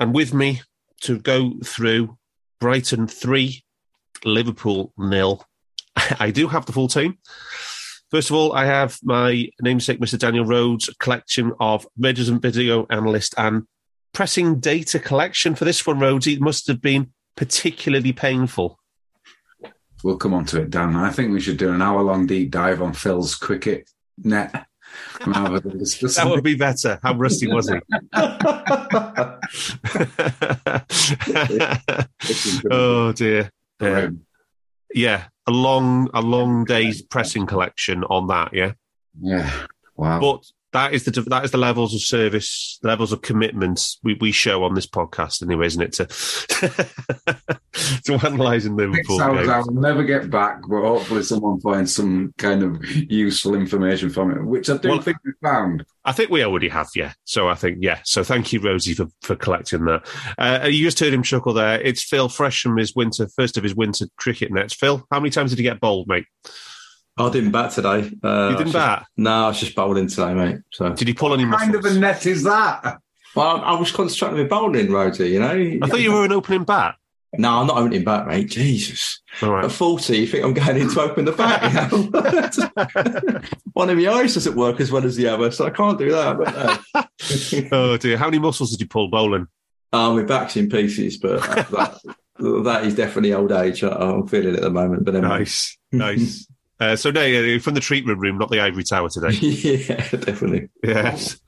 and with me to go through Brighton 3, Liverpool nil. I do have the full team. First of all, I have my namesake, Mr. Daniel Rhodes, collection of resident video analyst and pressing data collection for this one, Rhodes. It must have been particularly painful. We'll come on to it, Dan. I think we should do an hour long deep dive on Phil's cricket net. That would be better. How rusty was he? oh dear. Yeah. yeah, a long, a long day's pressing collection on that. Yeah, yeah. Wow. But that is the that is the levels of service, the levels of commitment we, we show on this podcast, anyway, isn't it? To to analysing Liverpool. Six hours I will never get back, but hopefully someone finds some kind of useful information from it, which I do well, think we found. I think we already have, yeah. So I think, yeah. So thank you, Rhodesy, for, for collecting that. Uh, you just heard him chuckle there. It's Phil Fresh from his winter, first of his winter cricket nets. Phil, how many times did he get bowled, mate? I didn't bat today. Uh, you didn't bat? no, I was just bowling today, mate. So did you pull any? What kind of a net is that? Well, I was concentrating on bowling, Rhodesy. You know. I thought you were an opening bat. No, I'm not opening bat, mate. Jesus. Right. At 40, you think I'm going in to open the bat? You know? One of my eyes doesn't work as well as the other, so I can't do that. But, no. Uh. oh dear! How many muscles did you pull bowling? Oh, my back's in pieces, but that, that is definitely old age. Uh, I'm feeling it at the moment. But anyway. nice, nice. Uh, so no, from the treatment room, not the ivory tower today. yeah, definitely. Yes.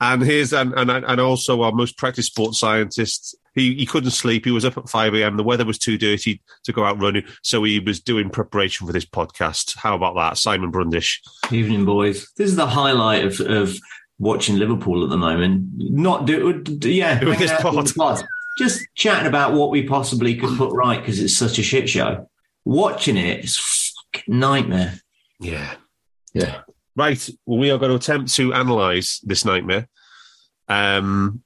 And here's and, and and also our most practiced sports scientist. He he couldn't sleep. He was up at five a.m. The weather was too dirty to go out running, so he was doing preparation for this podcast. How about that, Simon Brundish? Evening, boys. This is the highlight of of watching Liverpool at the moment. Not do, yeah, with this pod. Just chatting about what we possibly could put right because it's such a shit show. Watching it, it's nightmare. Yeah. Yeah. Right. Well, we are going to attempt to analyse this nightmare. Um,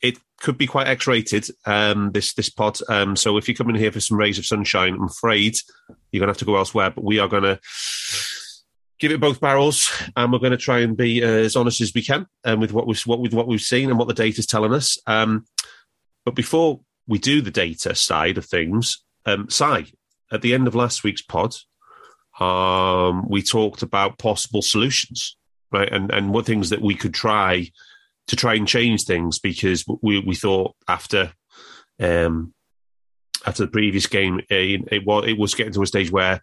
it could be quite X-rated. Um, this this pod. Um, so if you come in here for some rays of sunshine, I'm afraid you're going to have to go elsewhere. But we are going to give it both barrels, and we're going to try and be uh, as honest as we can, um, with what we've what with what we've seen and what the data is telling us. Um, but before we do the data side of things, um, Si, at the end of last week's pod, um, we talked about possible solutions, right? And and what things that we could try to try and change things because we we thought after um, after the previous game it, it was it was getting to a stage where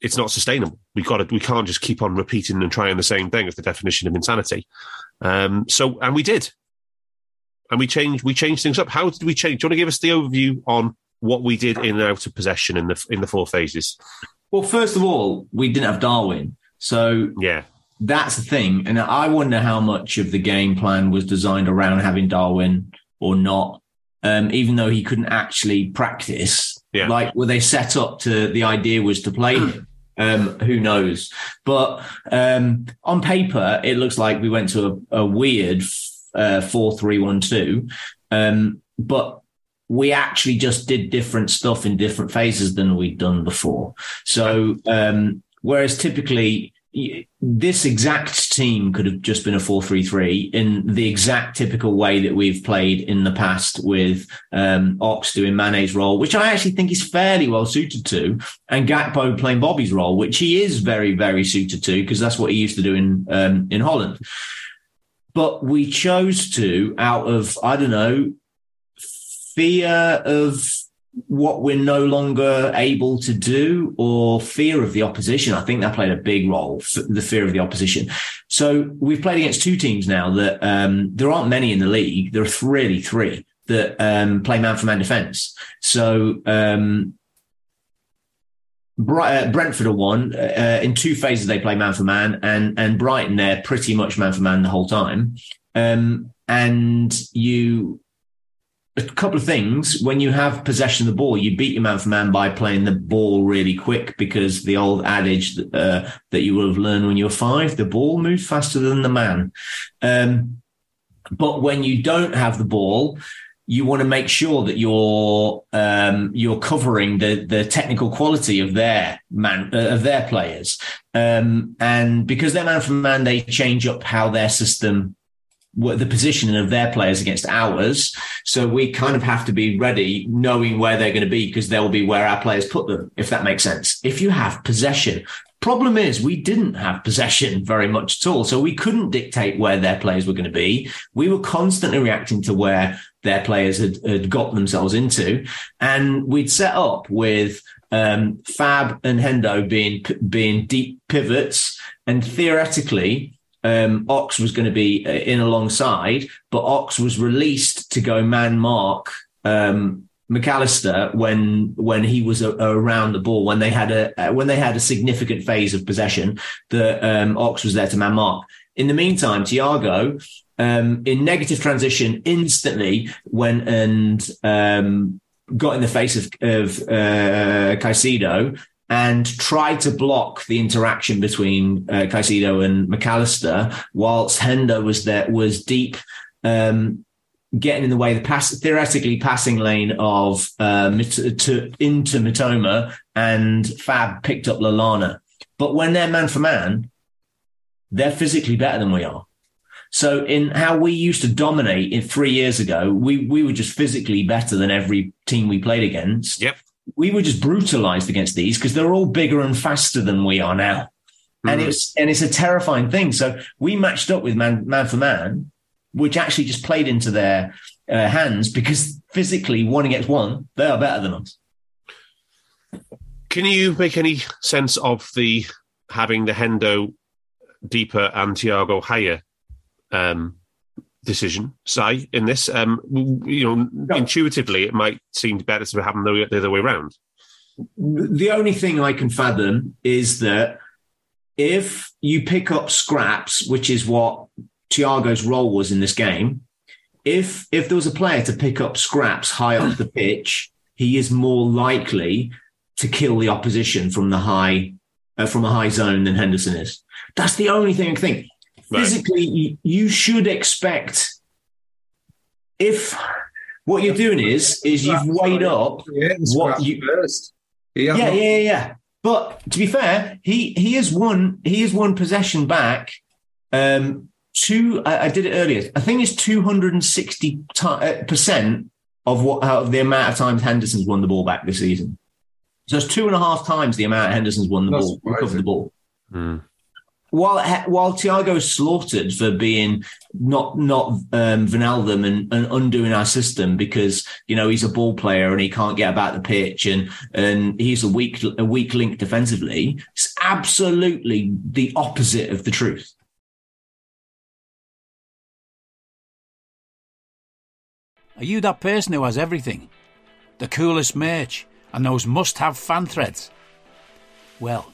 it's not sustainable. We got to, we can't just keep on repeating and trying the same thing. It's the definition of insanity. Um, so, and we did, and we changed. We changed things up. How did we change? Do you want to give us the overview on what we did in and out of possession in the in the four phases? Well, first of all, we didn't have Darwin. So yeah, that's the thing. And I wonder how much of the game plan was designed around having Darwin or not. Um, even though he couldn't actually practice, yeah. like were they set up to the idea was to play him? Um, who knows? But um, on paper, it looks like we went to a, a weird uh, four three one two. Um, but we actually just did different stuff in different phases than we'd done before. So, um, whereas typically this exact team could have just been a 4-3-3 in the exact typical way that we've played in the past with um, Ox doing Mane's role, which I actually think is fairly well suited to, and Gakpo playing Bobby's role, which he is very, very suited to because that's what he used to do in um, in Holland. But we chose to, out of I don't know, fear of what we're no longer able to do or fear of the opposition. I think that played a big role, the fear of the opposition. So we've played against two teams now that um, there aren't many in the league. There are really three that um, play man for man defense. So um, uh, Brentford are one. Uh, in two phases, they play man for man, and and Brighton they're pretty much man for man the whole time. Um, and you a couple of things. When you have possession of the ball, you beat your man for man by playing the ball really quick because the old adage uh, that you will have learned when you were five, the ball moves faster than the man. Um, but when you don't have the ball, you want to make sure that you're um, you're covering the the technical quality of their man uh, of their players, um, and because they're man for man, they change up how their system the positioning of their players against ours. So we kind of have to be ready, knowing where they're going to be, because they'll be where our players put them, if that makes sense. If you have possession, problem is we didn't have possession very much at all. So we couldn't dictate where their players were going to be. We were constantly reacting to where their players had, had got themselves into. And we'd set up with um, Fab and Hendo being, being deep pivots. And theoretically, um, Ox was going to be uh, in alongside, but Ox was released to go man mark um, McAllister when when he was a, a around the ball when they had a uh, when they had a significant phase of possession. The um, Ox was there to man mark. In the meantime, Thiago um, in negative transition instantly went and um, got in the face of, of uh, Caicedo and tried to block the interaction between uh, Caicedo and McAllister, whilst Hendo was there was deep, um, getting in the way the pass theoretically passing lane of uh, to, into Mitoma, and Fab picked up Lallana. But when they're man for man, they're physically better than we are. So in how we used to dominate in three years ago, we we were just physically better than every team we played against. Yep we were just brutalized against these because they're all bigger and faster than we are now. Mm. And it's and it's a terrifying thing. So we matched up with man man for man, which actually just played into their uh, hands because physically one against one, they are better than us. Can you make any sense of the having the Hendo deeper and Thiago higher um, decision, say, in this. Um, you know, no. intuitively, it might seem better to have them the, the other way around. The only thing I can fathom is that if you pick up scraps, which is what Thiago's role was in this game, if if there was a player to pick up scraps high up the pitch, he is more likely to kill the opposition from the high uh, from a high zone than Henderson is. That's the only thing I think. Physically, you should expect if what you're doing is is you've weighed up what you first. Yeah, yeah, yeah, yeah. But to be fair, he he has won he has won possession back. Um, two. I, I did it earlier. I think it's two hundred and sixty uh, percent of what out of the amount of times Henderson's won the ball back this season. So it's two and a half times the amount Henderson's won the That's ball, recovered the ball. Mm while while is slaughtered for being not not um, Wijnaldum and, and undoing our system because you know he's a ball player and he can't get about the pitch and and he's a weak a weak link defensively. It's absolutely the opposite of the truth. Are you that person who has everything? The coolest merch and those must have fan threads? Well,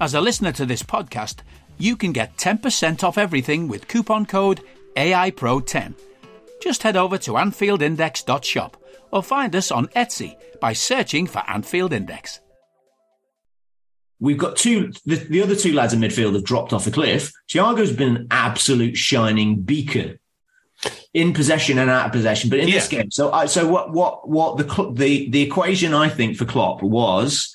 As a listener to this podcast, you can get 10% off everything with coupon code AIPRO10. Just head over to AnfieldIndex.shop or find us on Etsy by searching for Anfield Index. We've got two, the, the other two lads in midfield have dropped off a cliff. Thiago's been an absolute shining beacon in possession and out of possession, but in yeah. this game. So, I, so what, what, what the, the, the equation I think for Klopp was,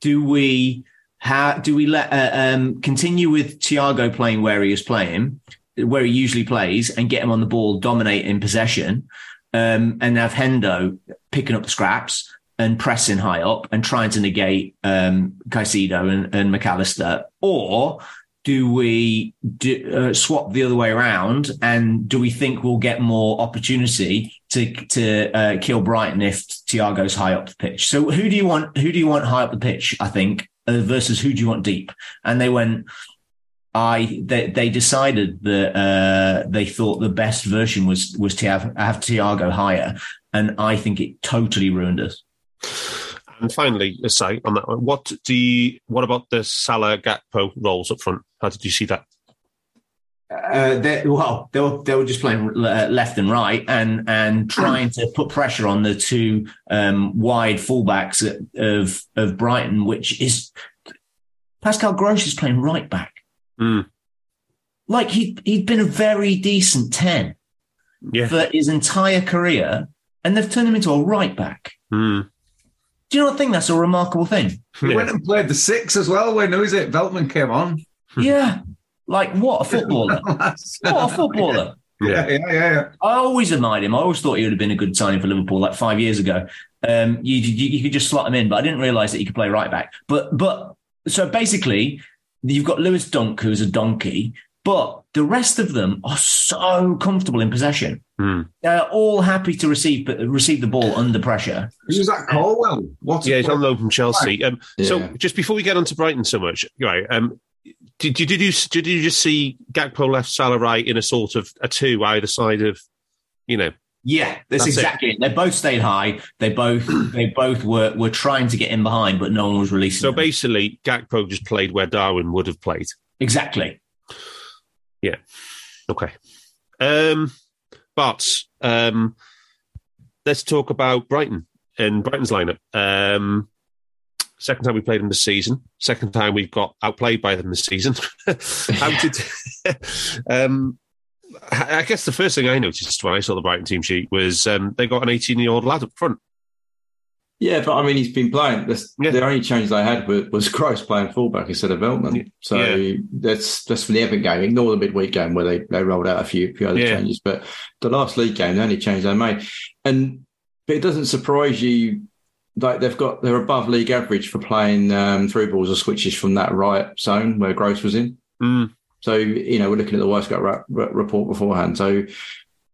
do we, how do we let, uh, um, continue with Thiago playing where he is playing, where he usually plays and get him on the ball, dominate in possession, um, and have Hendo picking up the scraps and pressing high up and trying to negate um, Caicedo and, and McAllister, or do we do, uh, swap the other way around? And do we think we'll get more opportunity to to uh, kill Brighton if Thiago's high up the pitch? So who do you want? Who do you want high up the pitch? I think versus who do you want deep? And they went. I they, they decided that uh, they thought the best version was was to have have Thiago higher, and I think it totally ruined us. And finally, let's say on that what do you, what about the Salah Gakpo roles up front? How did you see that? Uh, they, well, they were they were just playing uh, left and right and and trying to put pressure on the two um, wide fullbacks of of Brighton, which is Pascal Gross is playing right back. Mm. Like he he'd been a very decent ten yeah. for his entire career, and they've turned him into a right back. Mm. Do you not think that's a remarkable thing? He yeah. went and played the six as well when who is it? Veltman came on. Yeah. Like what a footballer. what a footballer. Yeah. yeah, yeah, yeah. I always admired him. I always thought he would have been a good signing for Liverpool like five years ago. Um, you, you, you could just slot him in, but I didn't realise that he could play right back. But but so basically, you've got Lewis Dunk, who's a donkey, but the rest of them are so comfortable in possession. Mm. They're all happy to receive receive the ball under pressure. Who's that Colwill? What yeah, he's on loan from Chelsea. Um, yeah. So just before we get on to Brighton so much, right? Um, did, did, did you did you just see Gakpo left Salah right in a sort of a two either side of, you know? Yeah, that's, that's exactly it. it. They both stayed high. They both they both were were trying to get in behind, but no one was releasing. So them. basically, Gakpo just played where Darwin would have played. Exactly. Yeah. Okay. Um, but um, let's talk about Brighton and Brighton's lineup. Um, second time we played them this season. Second time we've got outplayed by them this season. How did? um, I guess the first thing I noticed when I saw the Brighton team sheet was um, they got an 18 year old lad up front. Yeah, but I mean, he's been playing. Yeah. The only change they had was, was Gross playing fullback instead of Veltman. So yeah. that's that's from the Everton game. Ignore the midweek game where they, they rolled out a few few other yeah. changes. But the last league game, the only change they made, and but it doesn't surprise you. Like they've got they're above league average for playing um, through balls or switches from that right zone where Gross was in. Mm. So you know we're looking at the Wyscout report beforehand. So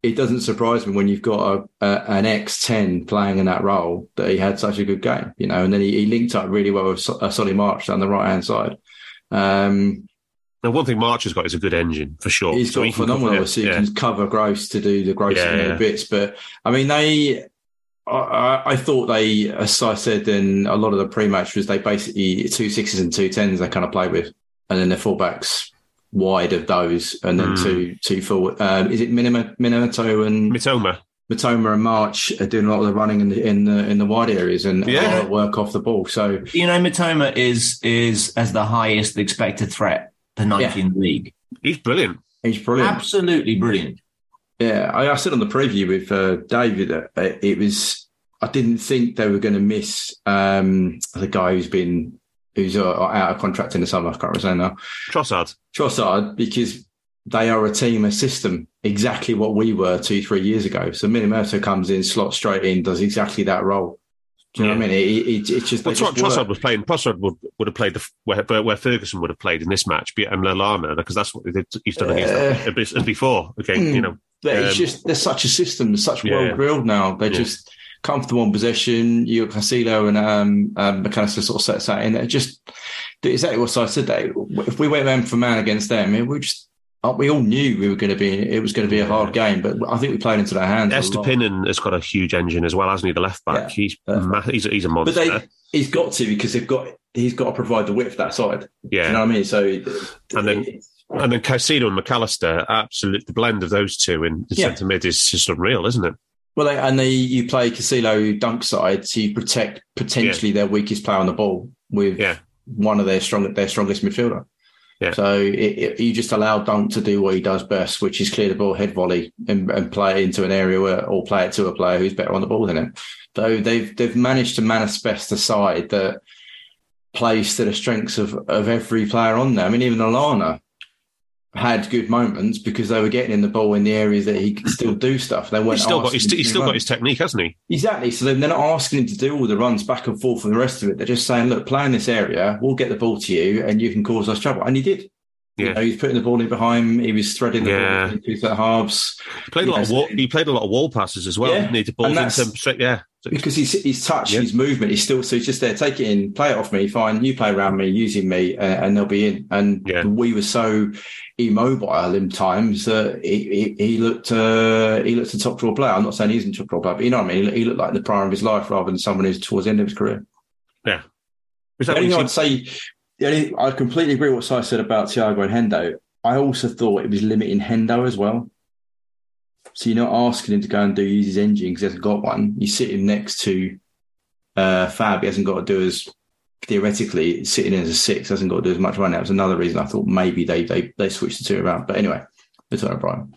it doesn't surprise me when you've got a, a, an X10 playing in that role that he had such a good game, you know, and then he, he linked up really well with a Solly March down the right hand side. Um, now, one thing March has got is a good engine for sure. He's got so he phenomenal. Cover, so he yeah. can cover Gross to do the Gross yeah, yeah. bits. But I mean, they, I, I, thought they, as I said in a lot of the pre-match, was they basically two sixes and two tens they kind of play with, and then their fullbacks wide of those, and then mm. two two forward. Um, is it Minima, Minamoto and Mitoma? Mitoma and March are doing a lot of the running in the in the in the wide areas and yeah. work off the ball. So you know, Mitoma is is as the highest expected threat, the ninth yeah. in the league. He's brilliant. He's brilliant. Absolutely brilliant. Yeah, I, I said on the preview with uh, David that it was. I didn't think they were going to miss um, the guy who's been who's uh, out of contract in the summer. I can't remember his name now. Trossard. Trossard, because they are a team, a system, exactly what we were two, three years ago. So Minamoto comes in, slots straight in, does exactly that role. Do you yeah. know what I mean? It, it, it's just well, just Trossard was playing. Trossard would, would have played the, where, where Ferguson would have played in this match, and Lallana, because that's what he's done uh, against as before. Okay, you know, but um, it's just there's such a system, there's such well drilled now. They're just comfortable in possession. You Caicedo and um, um, McAllister sort of sets that in. It just exactly what I said. That if we went man for man against them, it would just uh, we all knew we were going to be it was going to be a hard game, but I think we played into their hands. Estupiñán has got a huge engine as well, hasn't he? The left back, yeah. he's, uh, he's he's a monster. But they, he's got to because they've got he's got to provide the width that side. Yeah, you know what I mean. So and then and then Caicedo and McAllister, absolute the blend of those two in the yeah. centre mid is just unreal, isn't it? Well, and they, you play Caicedo Dunk side, so you protect potentially yeah. their weakest player on the ball with yeah. one of their strong their strongest midfielder. Yeah. So it, it, you just allow Dunk to do what he does best, which is clear the ball, head volley, and, and play it into an area where, or play it to a player who's better on the ball than him. So they've they've managed to manifest a side that plays to the strengths of, of every player on there. I mean, even Lallana had good moments because they were getting in the ball in the areas that he could still do stuff. They weren't. He's still got his, he's still got his technique, hasn't he? Exactly. So they're not asking him to do all the runs back and forth and the rest of it. They're just saying, "Look, play in this area. We'll get the ball to you, and you can cause us trouble." And he did. Yeah, you know, he's putting the ball in behind him. He was threading the yeah. ball into the halves. He played a lot of wall, he played a lot of wall passes as well. Yeah. He? ball into straight, yeah. Because he's his touch, yeah. his movement, he's still so he's just there. Take it in, play it off me. Fine, you play around me, using me, uh, and they'll be in. And yeah. we were so immobile in times that he, he, he looked uh, he looked a top draw player. I'm not saying he's a top draw player, but you know what I mean. He, looked like the prime of his life rather than someone who's towards the end of his career. Yeah. the only thing I'd say, I completely agree with what Si said about Thiago and Hendo. I also thought it was limiting Hendo as well. So you're not asking him to go and do use his engine because he hasn't got one. You sit him next to uh, Fab. He hasn't got to do as theoretically sitting in as a six hasn't got to do as much running. That was another reason I thought maybe they they they switched the two around. But anyway, it's on Brian.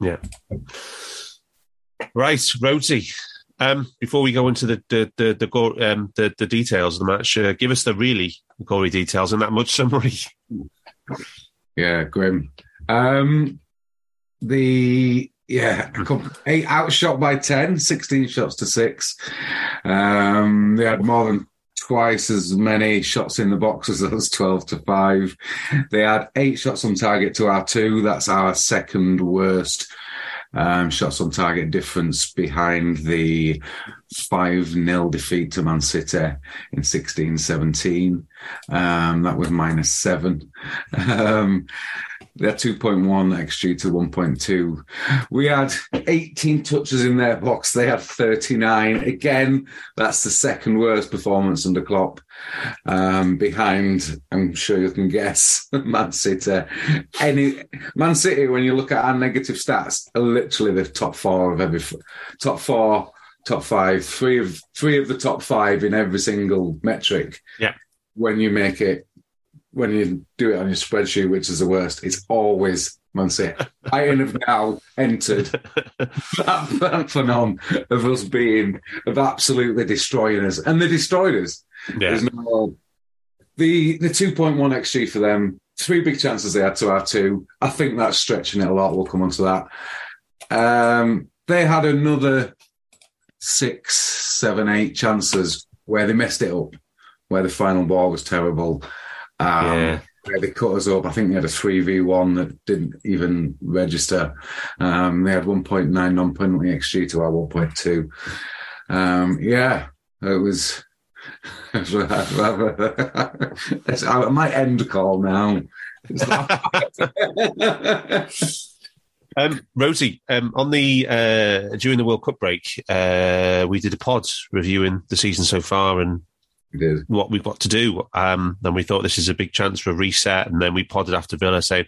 Yeah. Right, Rhodesy. Um, before we go into the the the the, um, the, the details of the match, uh, give us the really gory details and that much summary. Yeah, grim. Um, the yeah, eight outshot by 10, 16 shots to six. Um, they had more than twice as many shots in the box as us, 12 to 5. They had eight shots on target to our two. That's our second worst um, shots on target difference behind the 5 0 defeat to Man City in 16 17. Um, that was minus seven. Um, they're 2.1 XG to 1.2. We had 18 touches in their box. They had 39. Again, that's the second worst performance under Klopp. Um, behind, I'm sure you can guess, Man City. Any Man City, when you look at our negative stats, are literally the top four of every top four, top five, three of three of the top five in every single metric. Yeah. When you make it when you do it on your spreadsheet, which is the worst, it's always Man City. Iron have now entered that, that phenomenon of us being of absolutely destroying us, and they destroyed us. Yeah. No the the two point one xG for them. Three big chances they had to have two. I think that's stretching it a lot. We'll come on to that. Um, they had another six, seven, eight chances where they messed it up, where the final ball was terrible. Um, yeah. They cut us up. I think they had a 3v1 that didn't even register. Um, they had 1.9 non penalty XG to our 1.2. Um, yeah, it was. I might end call now. um, Rhodesy, um, on the uh, during the World Cup break, uh, we did a pod reviewing the season so far and what we've got to do. Um, and we thought this is a big chance for a reset. And then we podded after Villa saying,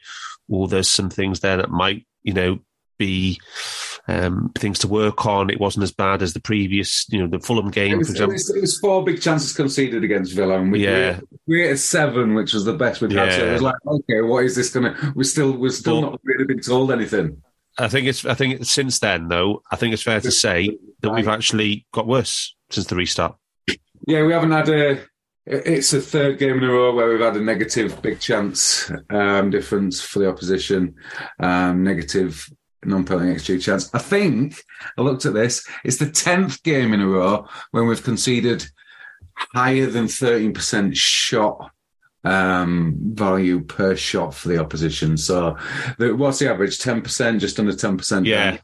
well, there's some things there that might, you know, be um, things to work on. It wasn't as bad as the previous, you know, the Fulham game, was, for example. It was, it was, four big chances conceded against Villa, and we, yeah. we seven, which was the best we'd yeah. had. So it was like, okay, what is this going to? We're still, we're still but, not really been told anything. I think it's. I think since then, though, I think it's fair to say that we've actually got worse since the restart. Yeah, we haven't had a. It's a third game in a row where we've had a negative big chance um, difference for the opposition, um, negative non-penalty XG chance. I think I looked at this. It's the tenth game in a row when we've conceded higher than thirteen percent shot um, value per shot for the opposition. So, the, what's the average? Ten percent, just under ten percent. yeah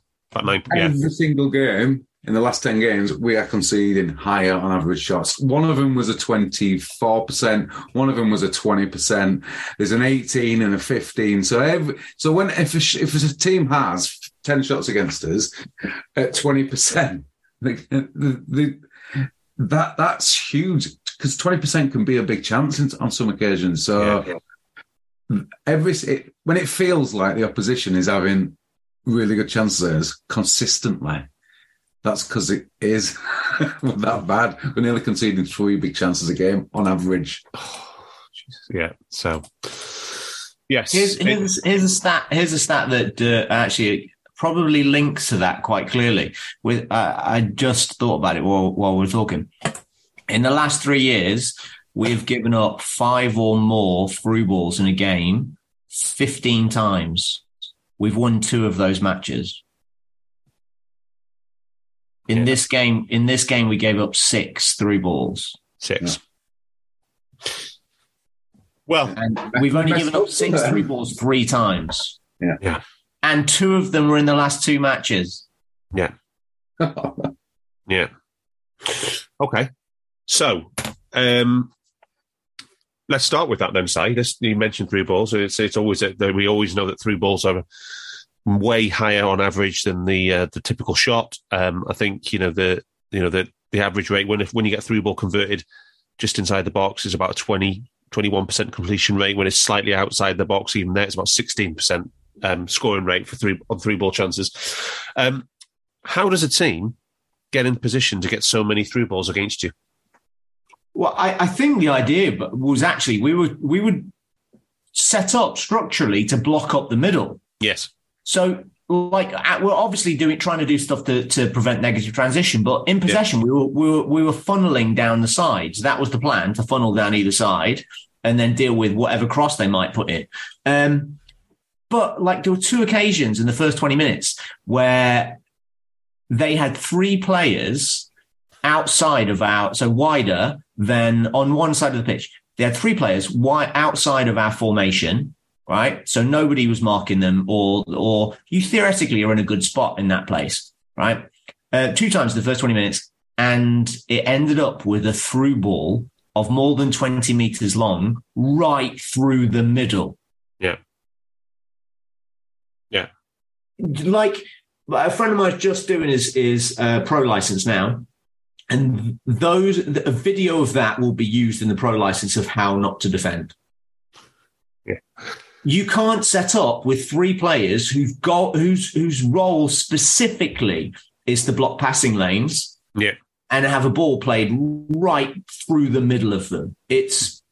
Yeah, Every single game in the last 10 games, we are conceding higher on average shots. One of them was a 24%, one of them was a 20%. There's an 18 and a 15. So every, so when if a, if a team has 10 shots against us at 20%, the, the, the, that that's huge because 20% can be a big chance on some occasions. So yeah. every it, when it feels like the opposition is having really good chances consistently, that's because it is that bad. We're nearly conceding three big chances a game on average. yeah. So, yes. Here's, here's, here's, a stat. Here's a stat that uh, actually probably links to that quite clearly. With uh, I just thought about it while while we we're talking. In the last three years, we've given up five or more through balls in a game, fifteen times. We've won two of those matches. In yeah. this game, in this game, we gave up six through balls. Six. Yeah. Well, and we've only given up six through balls three times. Yeah. Yeah. And two of them were in the last two matches. Yeah. yeah. Okay. So, um, let's start with that then, Si. you mentioned through balls. It's, it's always we always know that through balls are way higher on average than the uh, the typical shot. Um, I think you know the you know the the average rate when if when you get through ball converted just inside the box is about a 20 21% completion rate. When it's slightly outside the box even there it's about 16% um, scoring rate for three on three ball chances. Um, how does a team get in position to get so many through balls against you? Well I, I think the idea was actually we would we would set up structurally to block up the middle. Yes so, like, we're obviously doing trying to do stuff to, to prevent negative transition, but in possession, yeah. we, were, we were we were funneling down the sides. That was the plan to funnel down either side and then deal with whatever cross they might put in. Um, but like, there were two occasions in the first twenty minutes where they had three players outside of our so wider than on one side of the pitch. They had three players wide outside of our formation right? So nobody was marking them, or or you theoretically are in a good spot in that place, right? Uh, two times in the first twenty minutes, and it ended up with a through ball of more than twenty meters long, right through the middle. Yeah, yeah. Like a friend of mine's just doing his is uh, pro license now. And those, a video of that will be used in the pro license of how not to defend. Yeah you can't set up with three players who've got whose whose role specifically is to block passing lanes. Yeah. And have a ball played right through the middle of them. It's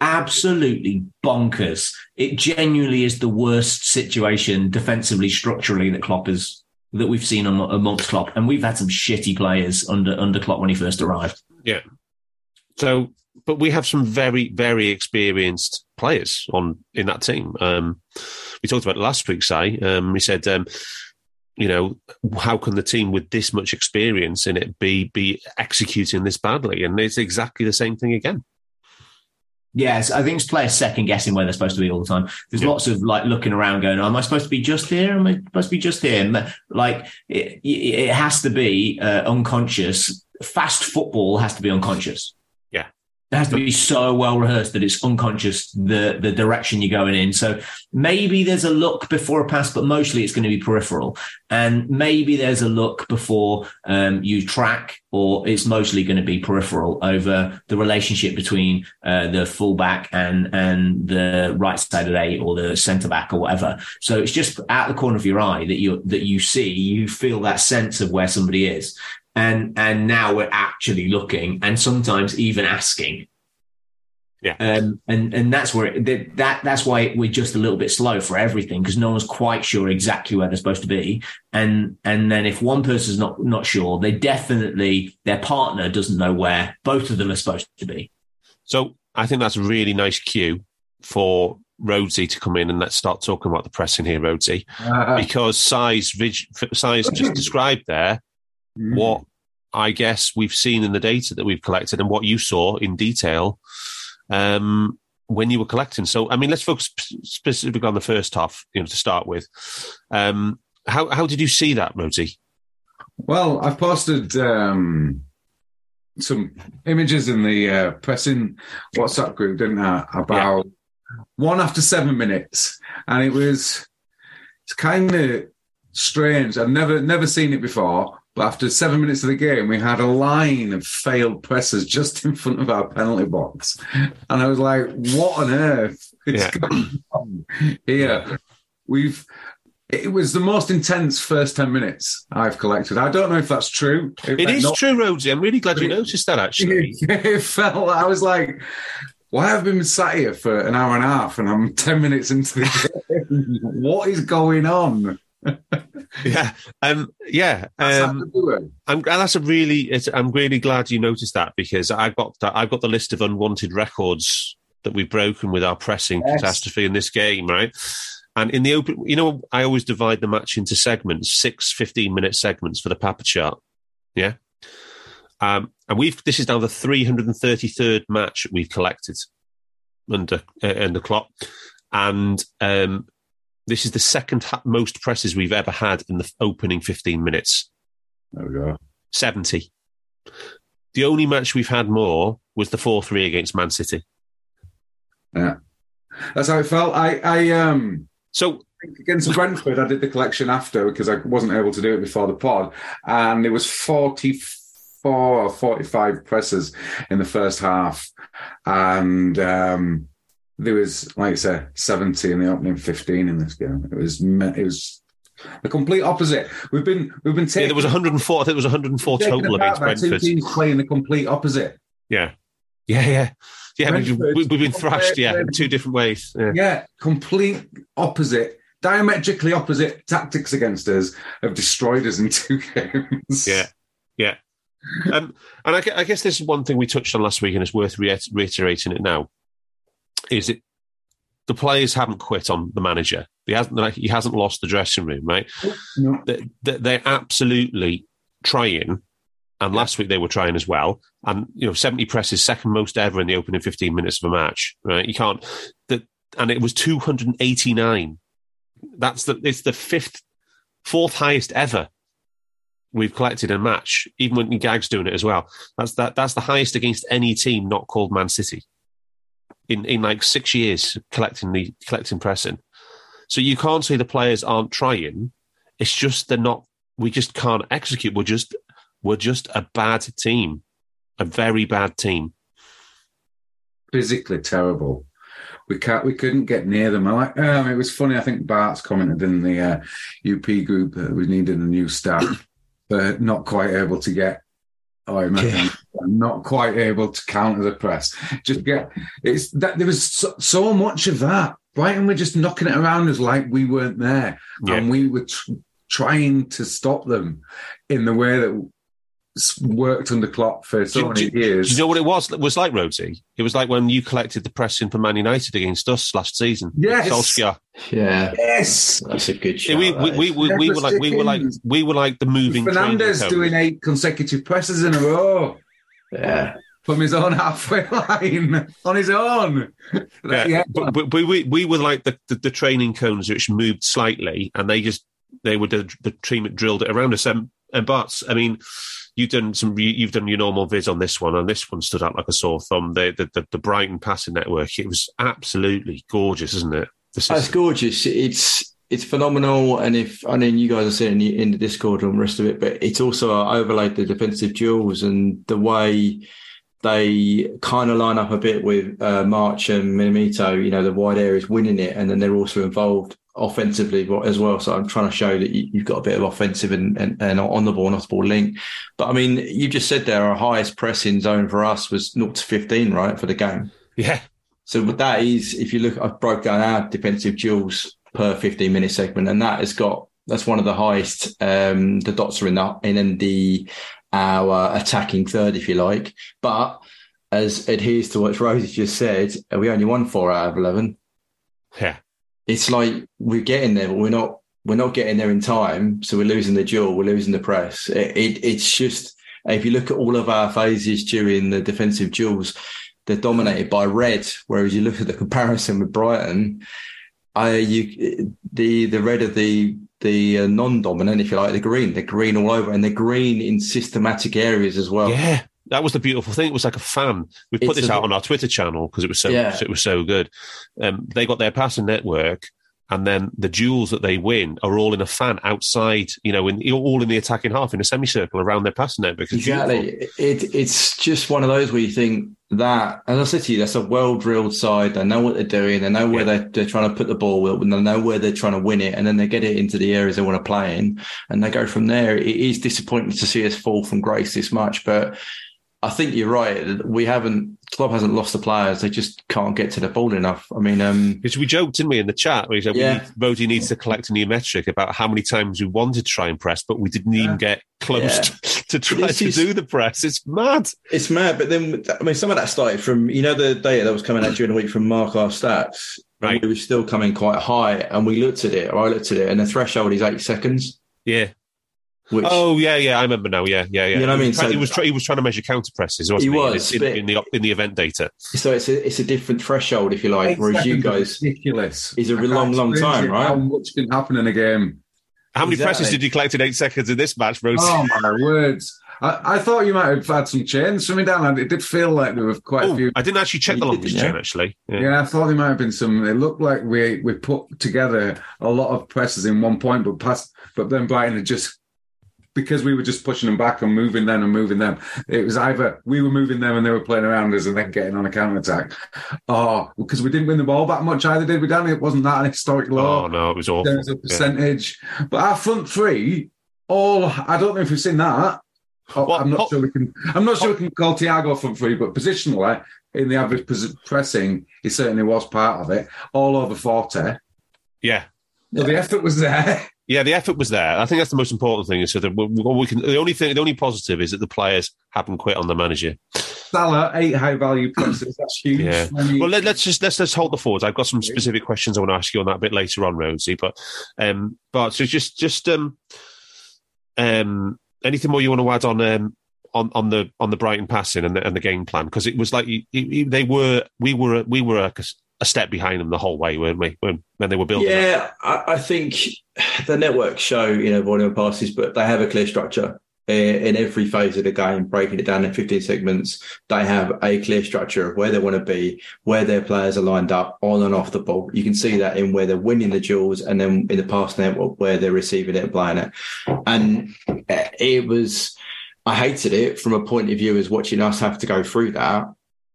absolutely bonkers. It genuinely is the worst situation defensively, structurally that Klopp has that we've seen amongst Klopp, and we've had some shitty players under under Klopp when he first arrived. Yeah. So but we have some very, very experienced players on in that team. Um, we talked about it last week, Si. Um, we said, um, you know, how can the team with this much experience in it be be executing this badly? And it's exactly the same thing again. Yes, I think it's players second guessing where they're supposed to be all the time. There's yeah. lots of like looking around, going, "Am I supposed to be just here? Am I supposed to be just here?" And, like it, it has to be uh, unconscious. Fast football has to be unconscious. It has to be so well rehearsed that it's unconscious the the direction you're going in. So maybe there's a look before a pass, but mostly it's going to be peripheral. And maybe there's a look before um, you track, or it's mostly going to be peripheral over the relationship between uh, the fullback and and the right side of eight or the centre back or whatever. So it's just out the corner of your eye that you that you see, you feel that sense of where somebody is and and now we're actually looking and sometimes even asking. Yeah. Um, and and that's where it, that that's why we're just a little bit slow for everything because no one's quite sure exactly where they're supposed to be. And and then if one person's not not sure they definitely their partner doesn't know where both of them are supposed to be. So i think that's a really nice cue for Rhodesy to come in and let's start talking about the pressing here, Rhodesy, uh, because Si's, Si's just described there mm. what I guess we've seen in the data that we've collected and what you saw in detail um, when you were collecting. So, I mean, let's focus specifically on the first half, you know, to start with. Um, how how did you see that, Rhodesy? Well, I've posted um, some images in the uh, pressing WhatsApp group, didn't I? About yeah. one after seven minutes, and it was it's kind of strange. I've never never seen it before. But after seven minutes of the game, we had a line of failed presses just in front of our penalty box, and I was like, "What on earth is yeah. going on here?" We've it was the most intense first 10 minutes I've collected. I don't know if that's true. It, it is not, true, Rhodesy. I'm really glad you noticed that, actually. It, it felt, I was like, why have I been sat here for an hour and a half and I'm 10 minutes into the game? what is going on? yeah, um, yeah. Um, I'm, that's a really. I'm really glad you noticed that because I've got that. I've got the list of unwanted records that we've broken with our pressing yes. catastrophe in this game, right? And in the open, you know, I always divide the match into segments, six 15 minute segments for the Papa chart. Yeah. Um, and we've, this is now the 333rd match we've collected under, uh, under Klopp. And, um, this is the second most presses we've ever had in the opening 15 minutes. There we go. 70. The only match we've had more was the 4 3 against Man City. Yeah. That's how it felt. I, I, um, so against Brentford, I did the collection after because I wasn't able to do it before the pod, and it was 44 or 45 presses in the first half. And um, there was, like I said, 70 in the opening 15 in this game. It was, it was the complete opposite. We've been, we've been taking. Yeah, there was 104. I think there was 104 total against Brentford. Two teams playing the complete opposite. Yeah. Yeah, yeah. Yeah, we've, we've, been thrashed, yeah, in two different ways. Yeah. yeah, complete opposite, diametrically opposite tactics against us have destroyed us in two games. Yeah, yeah. Um, and I, I, guess this is one thing we touched on last week, and it's worth reiterating it now. Is it the players haven't quit on the manager? He hasn't. He hasn't lost the dressing room, right? No. They, they're absolutely trying and last week they were trying as well. And you know, seventy presses, second most ever in the opening fifteen minutes of a match. Right? You can't. That and it was two hundred and eighty nine. That's the it's the fifth, fourth highest ever we've collected in a match. Even when Gag's doing it as well. That's that. That's the highest against any team not called Man City. In in like six years collecting the collecting pressing. So you can't say the players aren't trying. It's just they're not. We just can't execute. We're just we're just a bad team, a very bad team. Physically terrible. We can't. We couldn't get near them. I like. Um, it was funny. I think Bart's commented in the uh, UP group that we needed a new staff, but not quite able to get. Oh, I imagine yeah. not quite able to counter the press. Just get. It's that there was so, so much of that. Brighton were just knocking it around us like we weren't there, yeah. and we were tr- trying to stop them in the way that worked under Klopp for so do, many do, years. Do you know what it was? It was like Rhodesy. It was like when you collected the pressing for Man United against us last season. Yes, Solskjaer. Yeah, yes, that's a good show. Yeah, we, we, we, we, we were like we were like we were like the moving. Fernandes doing eight consecutive presses in a row. Yeah. From his own halfway line on his own. Yeah, yeah. But, but, we, we, we were like the, the, the, training cones which moved slightly and they just, they were the, the team that drilled it around us. And, and but, I mean, you've done some you've done your normal viz on this one and this one stood out like a sore thumb the the, the, the brighton passing network it was absolutely gorgeous isn't it this is... it's gorgeous it's it's phenomenal and if i mean you guys are saying in the discord and the rest of it but it's also overlaid the defensive duels and the way they kind of line up a bit with uh, March and Minamino, you know, the wide areas winning it, and then they're also involved offensively as well. So I'm trying to show that you, have got a bit of offensive and, and, and on the ball, off the ball link. But I mean, you just said there our highest pressing zone for us was 0 to 15, right, for the game. Yeah. So that is, if you look, I've broke down our defensive duels per 15 minute segment, and that has got that's one of the highest. Um, the dots are in that in the our attacking third, if you like. But as adheres to what Rhodesy just said, we only won four out of eleven. Yeah it's like we're getting there, but we're not we're not getting there in time. So we're losing the duel, we're losing the press. It, it, it's just if you look at all of our phases during the defensive duels, they're dominated by red. Whereas you look at the comparison with Brighton, I you the the red of the the uh, non-dominant, if you like, the green. They're green all over, and they're green in systematic areas as well. Yeah, that was the beautiful thing. It was like a fan. We put it's this a, out on our Twitter channel because it was so yeah. it was so good. Um, they got their passing network, and then the duels that they win are all in a fan outside. You know, in you're all in the attacking half in a semicircle around their passing network. Exactly. It, it's just one of those where you think that, as I said to you, that's a well drilled side. They know what they're doing. They know where yeah. they're, they're trying to put the ball, and they know where they're trying to win it, and then they get it into the areas they want to play in, and they go from there. It is disappointing to see us fall from grace this much, but I think you're right. We haven't club hasn't lost the players; they just can't get to the ball enough. I mean, um, because we joked, didn't we, in the chat? We said yeah. Bodie needs to collect a new metric about how many times we wanted to try and press, but we didn't yeah. even get close yeah. to, to, try to is, do the press. It's mad. It's mad. But then, I mean, some of that started from you know the data that was coming out during the week from Mark our stats. Right. We were still coming quite high, and we looked at it. Or I looked at it, and the threshold is eight seconds. Yeah. Which, oh yeah, yeah, I remember now. Yeah, yeah, yeah. You know what I mean? So, he was try, he was trying to measure counter presses, wasn't he? he? Was, in, in, the in the event data. So it's a it's a different threshold, if you like. Whereas you guys, ridiculous. Is a long, long time, right? How much can happen in a game? How many exactly. presses did you collect in eight seconds in this match, Rose? Oh my words! I, I, thought you might have had some chains from me down. It did feel like there were quite oh, a few. I didn't actually check the longest chain, actually. Yeah. yeah. I thought there might have been some. It looked like we we put together a lot of presses in one point, but past, but then Brighton had just because we were just pushing them back and moving them and moving them. It was either we were moving them and they were playing around us and then getting on a counter attack. Oh, because we didn't win the ball that much either, did we, Danny? It wasn't that an historic low. Oh, no, it was awful. There's a percentage. Yeah. But our front three, all, I don't know if we've seen that. Oh, what, I'm not sure we can. I'm not sure we can call Thiago front three, but positionally in the average pressing, he certainly was part of it. All over forty. Yeah. So the effort was there. Yeah, the effort was there. I think that's the most important thing. So that we, we can. The only thing, the only positive is that the players haven't quit on the manager. Salah, eight high value presses. That's huge. Yeah. Well, let, us just let's let's hold the forwards. I've got some specific questions I want to ask you on that a bit later on, Rhodesy. But um, but so just just um, um, anything more you want to add on um on on the on the Brighton passing and the, and the game plan because it was like they were we were we were a, a step behind them the whole way, weren't we? When, when they were building. Yeah, I, I, think the networks show, you know, volume passes, but they have a clear structure in every phase of the game, breaking it down in 15 segments. They have a clear structure of where they want to be, where their players are lined up on and off the ball. You can see that in where they're winning the duels and then in the pass network where they're receiving it and playing it. And eh, it was, I hated it from a point of view as watching us have to go through that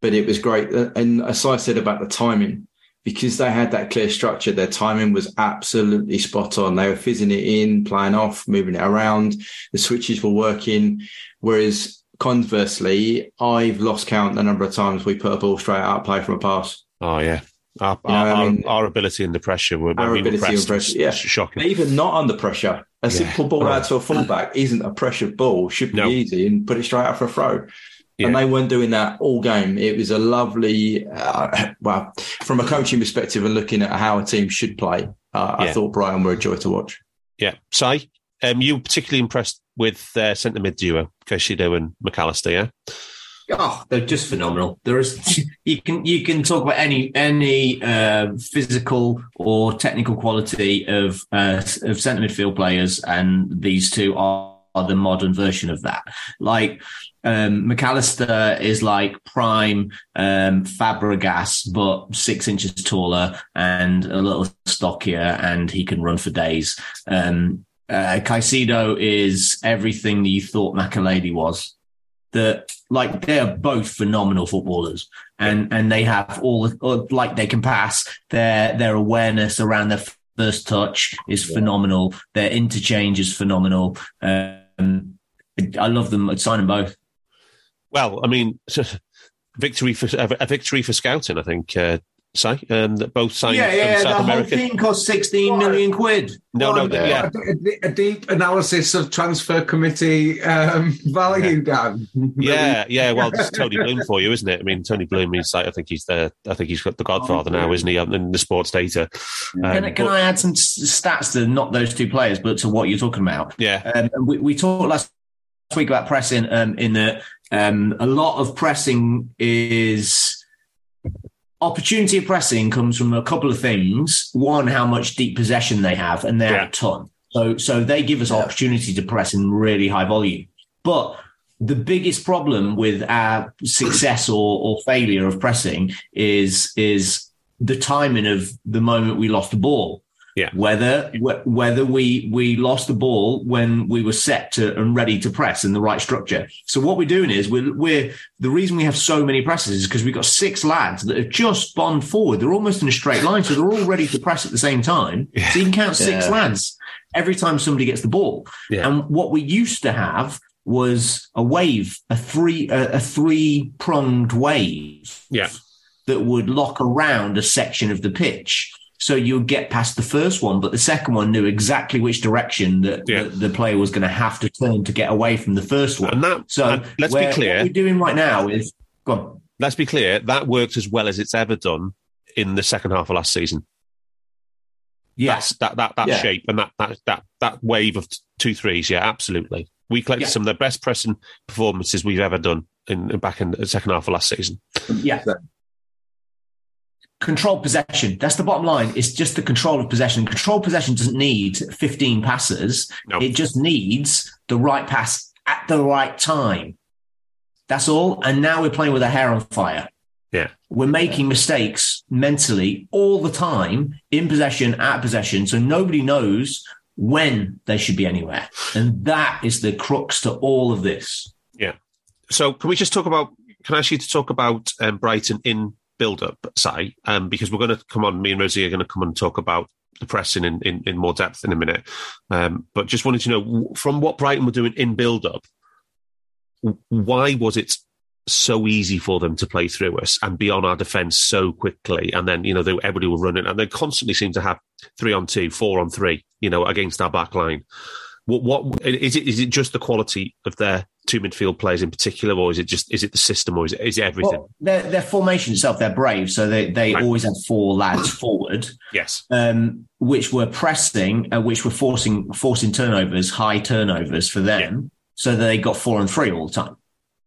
but it was great. Uh, and as I said about the timing, because they had that clear structure, their timing was absolutely spot on. They were fizzing it in, playing off, moving it around. The switches were working. Whereas conversely, I've lost count the number of times we put a ball straight out play from a pass. Oh yeah. Our, you know, our, I mean, our, ability under pressure, our ability under pressure, yeah, shocking. But even not under pressure, a yeah. simple ball out to a fullback isn't a pressured ball. Should be no. easy and put it straight out for a throw. Yeah. And they weren't doing that all game. It was a lovely, uh, well, from a coaching perspective and looking at how a team should play, uh, yeah. I thought Brighton were a joy to watch. Yeah. Si, um, you particularly impressed with their centre mid duo, Caicedo and Mac Allister, yeah? Oh, they're just phenomenal. There is you can you can talk about any any uh, physical or technical quality of uh, of centre midfield players, and these two are, are the modern version of that. Like um, Mac Allister is like prime um, Fabregas, but six inches taller and a little stockier, and he can run for days. Um, uh, Caicedo is everything that you thought Makelele was. That like they are both phenomenal footballers, and and they have all like they can pass. Their their awareness around their first touch is phenomenal. Their interchange is phenomenal. Um, I love them. I'd sign them both. Well, I mean, victory for a victory for scouting. I think. Uh, say um, that both signed yeah, yeah, South the America. whole thing cost sixteen million quid. No, no, no yeah, a, a, deep analysis of transfer committee um, value, Dan. yeah, yeah. Well, it's Tony Bloom for you, isn't it? I mean, Tony Bloom is like I think he's the I think he's got the Godfather oh, now, isn't he? In the sports data. Um, can, can but, I add some stats to not those two players, but to what you're talking about? Yeah, um, we, we talked last week about pressing um, in that um, a lot of pressing is opportunity of pressing comes from a couple of things. One, how much deep possession they have, and they yeah. have a ton. So, so they give us yeah. opportunity to press in really high volume. But the biggest problem with our success or, or failure of pressing is is the timing of the moment we lost the ball. Yeah. Whether whether we we lost the ball when we were set to and ready to press in the right structure. So what we're doing is we're we're the reason we have so many presses is because we've got six lads that have just spun forward. They're almost in a straight line, so they're all ready to press at the same time. Yeah. So you can count six yeah. lads every time somebody gets the ball. Yeah. And what we used to have was a wave, a three a, a three pronged wave. Yeah. That would lock around a section of the pitch. So you'd get past the first one, but the second one knew exactly which direction that yeah. the, the, player was going to have to turn to get away from the first one. And that, so and let's be clear. What we're doing right now is, go on. Let's be clear. That worked as well as it's ever done in the second half of last season. Yes, that that that yeah. shape and that that that that wave of two threes. Yeah, absolutely. We collected yeah. some of the best pressing performances we've ever done in back in the second half of last season. Yeah, control possession. That's the bottom line. It's just the control of possession. Control possession doesn't need 15 passes. It just needs the right pass at the right time. That's all. And now we're playing with our hair on fire. Yeah. We're making mistakes mentally all the time in possession, at possession. So nobody knows when they should be anywhere. And that is the crux to all of this. Yeah. So can we just talk about, can I ask you to talk about um, Brighton in build up, say, um, because we're going to come on, me and Rhodesy are going to come and talk about the pressing in, in, in more depth in a minute. Um, but just wanted to know from what Brighton were doing in build up, why was it so easy for them to play through us and be on our defence so quickly? And then, you know, they, everybody were running, and they constantly seem to have three on two, four on three, you know, against our back line. What, what is it? Is it just the quality of their two midfield players in particular, or is it just is it the system, or is it is it everything? Well, their, their formation itself, they're brave, so they they right. always have four lads forward. Yes, um, which were pressing, uh, which were forcing forcing turnovers, high turnovers for them, yeah. so that they got four and three all the time.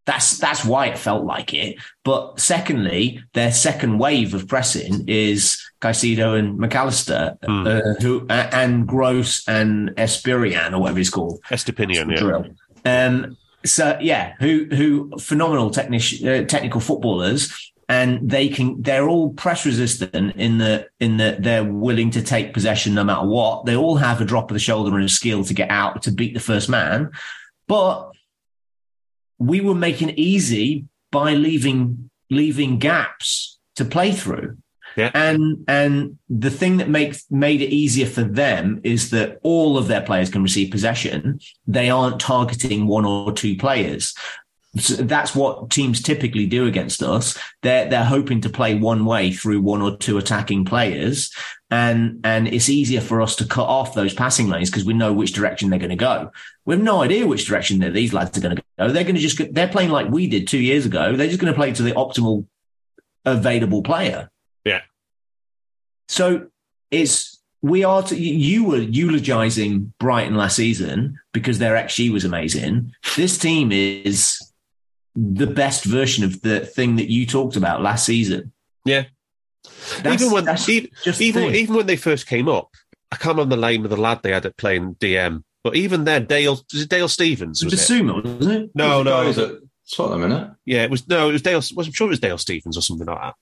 That's that's why it felt like it. But secondly, their second wave of pressing is Caicedo and Mac Allister, mm. uh, who uh, and Gross and Espirian or whatever he's called. Estupiñán, yeah. Um, so yeah, who who phenomenal technic, uh, technical footballers, and they can they're all press resistant in the in that they're willing to take possession no matter what. They all have a drop of the shoulder and a skill to get out to beat the first man, but we were making easy by leaving leaving gaps to play through. Yeah. And and the thing that makes made it easier for them is that all of their players can receive possession. They aren't targeting one or two players. So that's what teams typically do against us. They're they're hoping to play one way through one or two attacking players, and and it's easier for us to cut off those passing lanes because we know which direction they're going to go. We have no idea which direction that these lads are going to go. They're going to just they're playing like we did two years ago. They're just going to play to the optimal available player. So it's we are to, you were eulogizing Brighton last season because their XG was amazing. This team is the best version of the thing that you talked about last season. Yeah. That's, even when even, even, even, when they first came up, I can't remember the name of the lad they had at playing DM. But even then, Dale was it Dale Stephens Was Bissouma, it? wasn't it? No, no, it was Tottenham, innit? Yeah, it was no, it was Dale. Was, I'm sure it was Dale Stephens or something like that.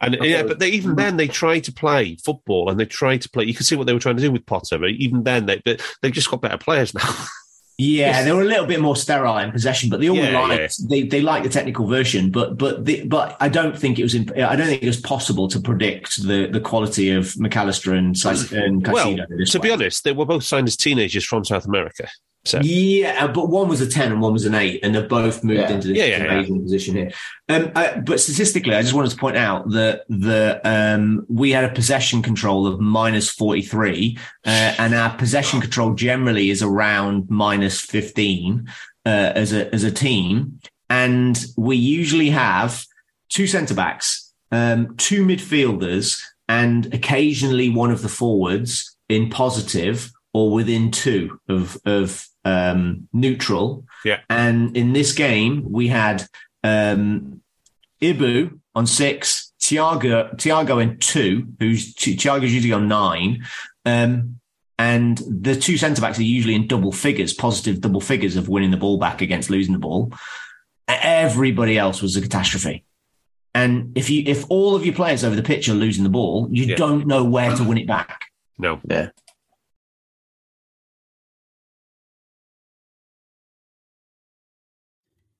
And yeah, but they, even then they tried to play football and they tried to play. You can see what they were trying to do with Potter, but even then they they've just got better players now. Yeah, they were a little bit more sterile in possession, but they all yeah, liked yeah. they they liked the technical version. But but the, but I don't think it was in, I don't think it was possible to predict the, the quality of Mac Allister and and Caicedo. Well, to way. be honest, they were both signed as teenagers from South America. So. Yeah, uh, but one was a 10 and one was an 8, and they've both moved yeah. into this yeah, yeah, amazing position here. Um, uh, but statistically, I just wanted to point out that the um, we had a possession control of minus 43, uh, and our possession control generally is around minus 15 uh, as, a, as a team. And we usually have two centre backs, um, two midfielders, and occasionally one of the forwards in positive or within two of of um, neutral. Yeah. And in this game, we had um, Ibu on six, Tiago Thiago in two, who's Thiago's usually on nine. Um, And the two centre backs are usually in double figures, positive double figures of winning the ball back against losing the ball. Everybody else was a catastrophe. And if you if all of your players over the pitch are losing the ball, you yeah. don't know where to win it back. No. Yeah.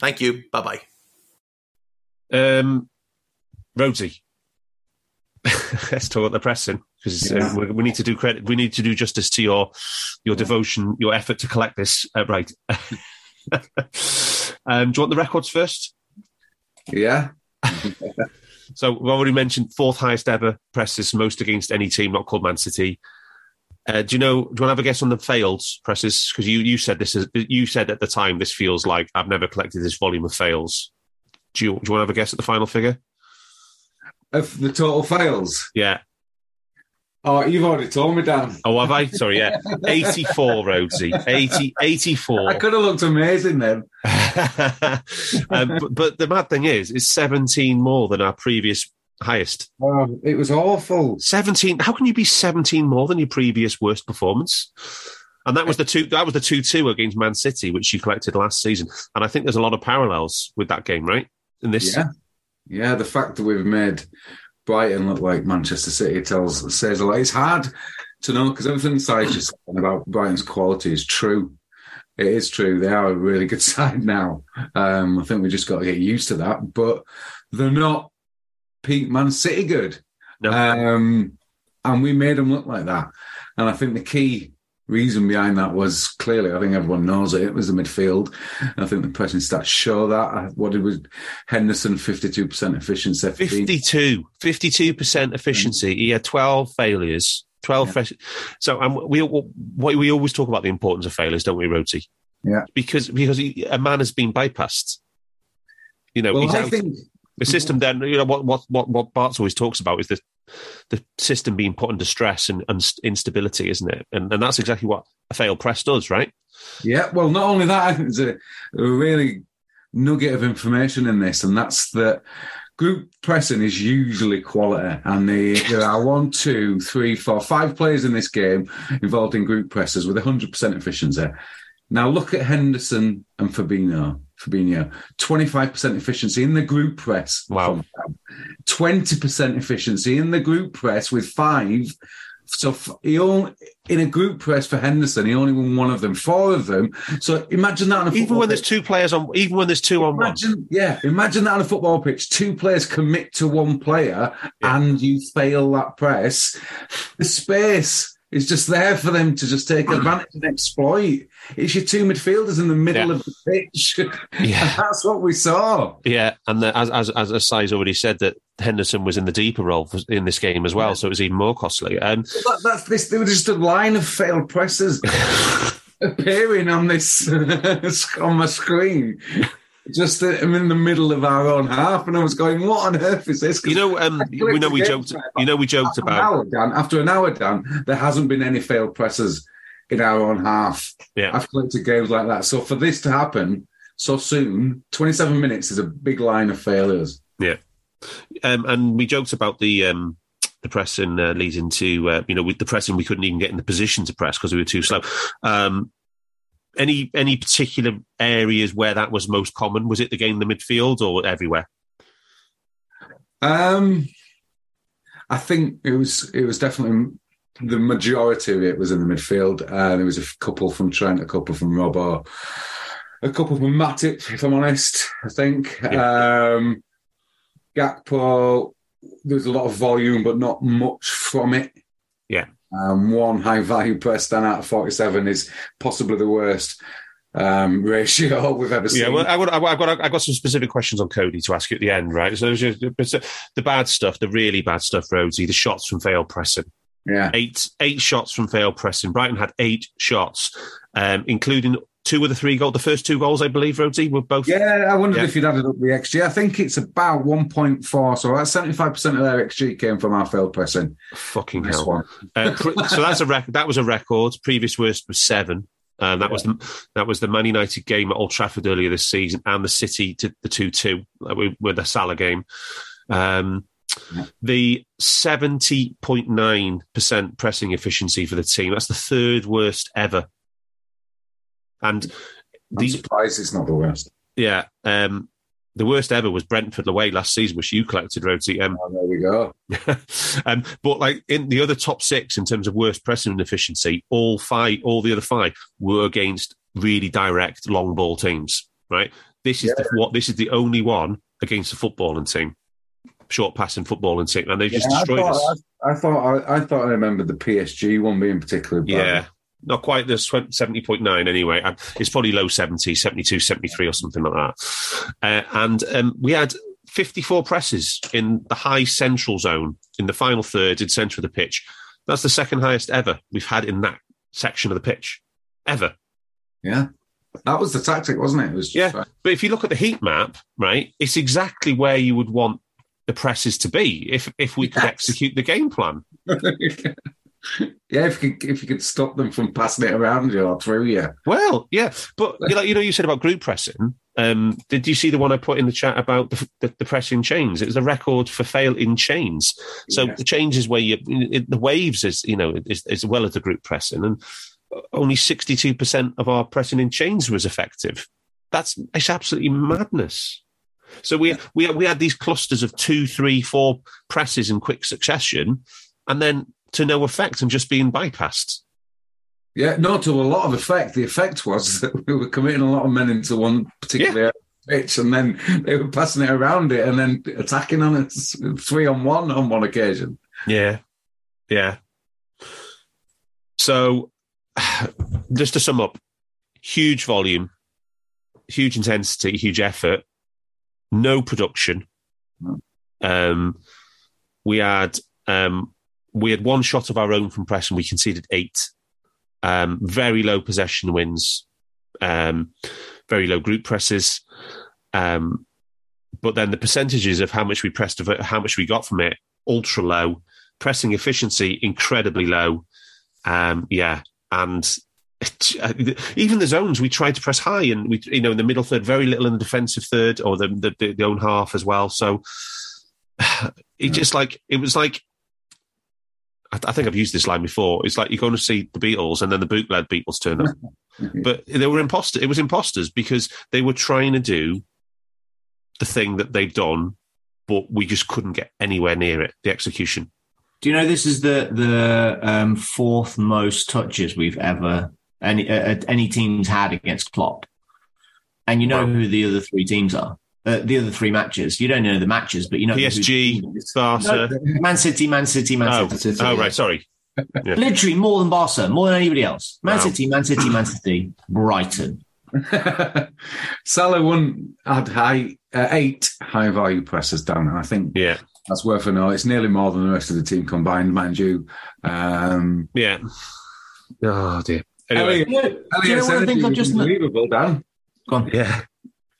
Thank you. Bye bye. Um, Rhodesy, let's talk about the pressing because uh, yeah. uh, we, we, need to do credit. We need to do justice to your your devotion, your effort to collect this uh, right. um, do you want the records first? Yeah. so we've already mentioned fourth highest ever presses, most against any team not called Man City. Uh, do you know? Do you want to have a guess on the failed presses? Because you you said this is you said at the time this feels like I've never collected this volume of fails. Do you, do you want to have a guess at the final figure? Of the total fails? Yeah. Oh, you've already told me, Dan. Oh, have I? Sorry, yeah. 84, Rhodesy. 80, 84. I could have looked amazing then. um, but, but, the mad thing is, it's 17 more than our previous highest. Oh, it was awful. 17. How can you be 17 more than your previous worst performance? And that was the two. That was the two-two against Man City, which you collected last season. And I think there's a lot of parallels with that game, right? In this, yeah, yeah. The fact that we've made Brighton look like Manchester City tells says a lot. It's hard to know because everything Si's just about Brighton's quality is true. It is true. They are a really good side now. Um, I think we just got to get used to that. But they're not peak Man City good. No. Um, and we made them look like that. And I think the key reason behind that was clearly, I think everyone knows it, it was the midfield. I think the pressing stats show that. What did was Henderson, 52% efficiency. 52, 52% efficiency. He had 12 failures. 12 yeah. so um, we we always talk about the importance of failures don't we Rhodesy yeah because because he, a man has been bypassed you know well, I think the system then, you know, what what what what Barts always talks about is the the system being put under stress and, and instability, isn't it? And and that's exactly what a failed press does, right? Yeah. Well, not only that, I think there's a, a really nugget of information in this, and that's that group pressing is usually quality, and the, there are one, two, three, four, five players in this game involved in group presses with 100% efficiency. Now look at Henderson and Fabinho. Fabinho. 25% efficiency in the group press. Wow. 20% efficiency in the group press with five. So he only, in a group press for Henderson, he only won one of them, four of them. So imagine that on a even when pitch. there's two players on, even when there's two imagine, on one. Yeah, imagine that on a football pitch. Two players commit to one player, yeah. and you fail that press. The space is just there for them to just take advantage and exploit. It's your two midfielders in the middle yeah. of the pitch. Yeah. that's what we saw. Yeah, and the, as as as Si's already said that Henderson was in the deeper role in this game as well, yeah. so it was even more costly. Um, that, that's this. There was just a line of failed presses appearing on this on my screen just I'm in the middle of our own half, and I was going, "What on earth is this?" You know, um, we know we joked. You know, we joked after about an hour, Dan, after an hour, Dan. There hasn't been any failed presses in our own half. Yeah, I've collected games like that. So for this to happen so soon, 27 minutes is a big line of failures. Yeah, um, and we joked about the. Um, the pressing uh, leads into, uh, you know, with the pressing, we couldn't even get in the position to press because we were too slow. Um, any any particular areas where that was most common? Was it the game in the midfield or everywhere? Um, I think it was it was definitely the majority of it was in the midfield. Uh, there was a couple from Trent, a couple from Robbo, a couple from Matip, if I'm honest, I think. Yeah. Um, Gakpo, there's a lot of volume, but not much from it. Yeah. Um, one high value press stand out of 47 is possibly the worst um, ratio we've ever seen. Yeah, well, I got, I got, I got some specific questions on Cody to ask you at the end, right? So just, the bad stuff, the really bad stuff, Rhodesy, the shots from failed pressing. Yeah, eight eight shots from failed pressing. Brighton had eight shots, um, including two of the three goals. The first two goals, I believe, Rhodesy, were both. Yeah, I wondered yeah. if you'd added up the XG. I think it's about 1.4. So that's 75% of their XG came from our failed pressing. Fucking hell. Uh, so that's a record. That was a record. Previous worst was seven. Um, that yeah. was the that was the Man United game at Old Trafford earlier this season, and the City to the two two with the Salah game. Um, yeah. The seventy point nine percent pressing efficiency for the team. That's the third worst ever. And I'm the, surprised it's not the worst. Yeah, um, the worst ever was Brentford away last season, which you collected, Rhodesy. Um, oh, there we go. um, but like in the other top six in terms of worst pressing efficiency, all five, all the other five were against really direct long ball teams. Right. This is yeah. the, what this is the only one against a footballing team, short passing footballing team, and they just yeah, destroyed I thought, us. I, I, thought I, I, thought I remembered the PSG one being particularly bad. Yeah, not quite the 70.9 anyway. It's probably low 70, 72, 73 or something like that. Uh, and um, we had 54 presses in the high central zone in the final third in centre of the pitch. That's the second highest ever we've had in that section of the pitch, ever. Yeah. That was the tactic, wasn't it? it was yeah. Right. But if you look at the heat map, right, it's exactly where you would want the presses to be if if we could execute the game plan. yeah, if you could, if you could stop them from passing it around you or through you. Well, yeah, but you know, you know, you said about group pressing. Um, did you see the one I put in the chat about the, the, the pressing chains? It was a record for fail in chains. So yeah. the changes where you it, the waves is you know is, as well as the group pressing, and only sixty two percent of our pressing in chains was effective. That's it's absolutely madness. So we we we had these clusters of two, three, four presses in quick succession, and then to no effect and just being bypassed. Yeah, no, to a lot of effect. The effect was that we were committing a lot of men into one particular yeah. pitch, and then they were passing it around it and then attacking on it three on one on one occasion. Yeah, yeah. So, just to sum up, huge volume, huge intensity, huge effort, no production. Um, we had um, we had one shot of our own from press and we conceded eight. Um, very low possession wins, um, very low group presses. Um, but then the percentages of how much we pressed, how much we got from it, ultra low. Pressing efficiency incredibly low. Um, yeah, and even the zones we tried to press high, and we, you know, in the middle third, very little in the defensive third or the the, the own half as well. So it just like it was like I, think I've used this line before. It's like you're going to see the Beatles and then the bootleg Beatles turn up. but they were imposters. It was imposters because they were trying to do the thing that they'd done, but we just couldn't get anywhere near it. The execution. Do you know this is the the um, fourth most touches we've ever any uh, any teams had against Klopp, and you know wow. who the other three teams are uh, the other three matches. You don't know the matches, but you know PSG, Barca, no, Man City, Man City, Man oh, City. Oh, right, sorry. Yeah. Literally more than Barca, more than anybody else. Man wow. City, Man City, Man City, Brighton. Salah won had high uh, eight high value presses down, and I think yeah. That's worth a note. It's nearly more than the rest of the team combined, mind you. Um, yeah. Oh dear. Anyway, Elliot, do you know what I think I've just unbelievable, Dan. Go on. Yeah.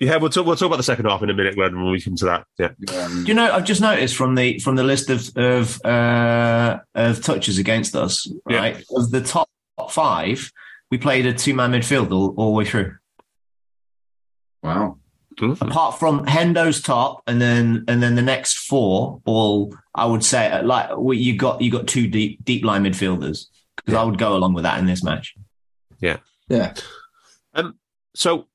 Yeah, we'll talk. We'll talk about the second half in a minute when we come to that. Yeah. Do you know? I've just noticed from the from the list of of uh, of touches against us, right? Yeah. Of the top five, we played a two man midfield all, all the way through. Wow. Mm-hmm. Apart from Hendo's top, and then and then the next four, all I would say uh, like you got you got two deep deep line midfielders because yeah. I would go along with that in this match. Yeah. Yeah. Um. So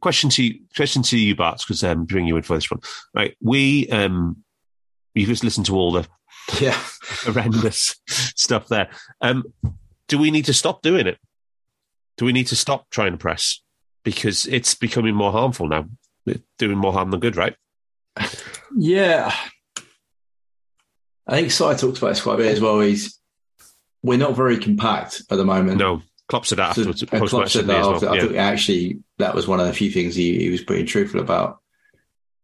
question to you, question to you, Bart, because um, bring you in for this one. Right, we um, you just listened to all the yeah horrendous stuff there. Um, do we need to stop doing it? Do we need to stop trying to press because it's becoming more harmful now, doing more harm than good, right? Yeah, I think Si talks about this quite a bit as well. He's we're not very compact at the moment. No, Klopp said that afterwards. So, uh, Klopp said that after. Well. I think actually that was one of the few things he, he was pretty truthful about.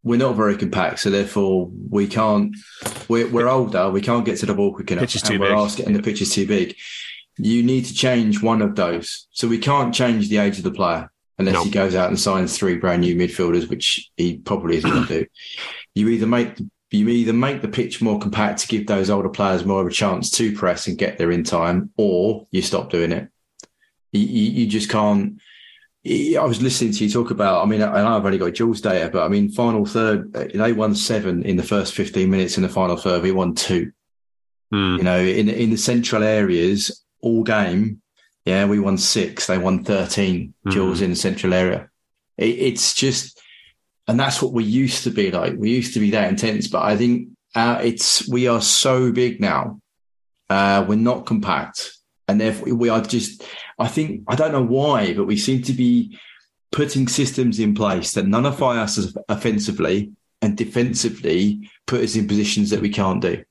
We're not very compact, so therefore we can't. We're, we're older. We can't get to the ball quick enough. Pitch is too and big. We're asking, and the pitch is too big. You need to change one of those. So we can't change the age of the player unless no. he goes out and signs three brand new midfielders, which he probably isn't going to do. You either make you either make the pitch more compact to give those older players more of a chance to press and get there in time, or you stop doing it. You, you, you just can't. I was listening to you talk about. I mean, I know I've only got Jules data, but I mean, final third, they won seven in the first fifteen minutes. In the final third, we won two. Mm. You know, in in the central areas, all game, yeah, we won six. They won thirteen. Mm. Jules in the central area. It, it's just and that's what we used to be like. We used to be that intense, but I think uh, it's we are so big now. Uh, we're not compact, and therefore we are just. I think I don't know why, but we seem to be putting systems in place that nullify us offensively and defensively put us in positions that we can't do.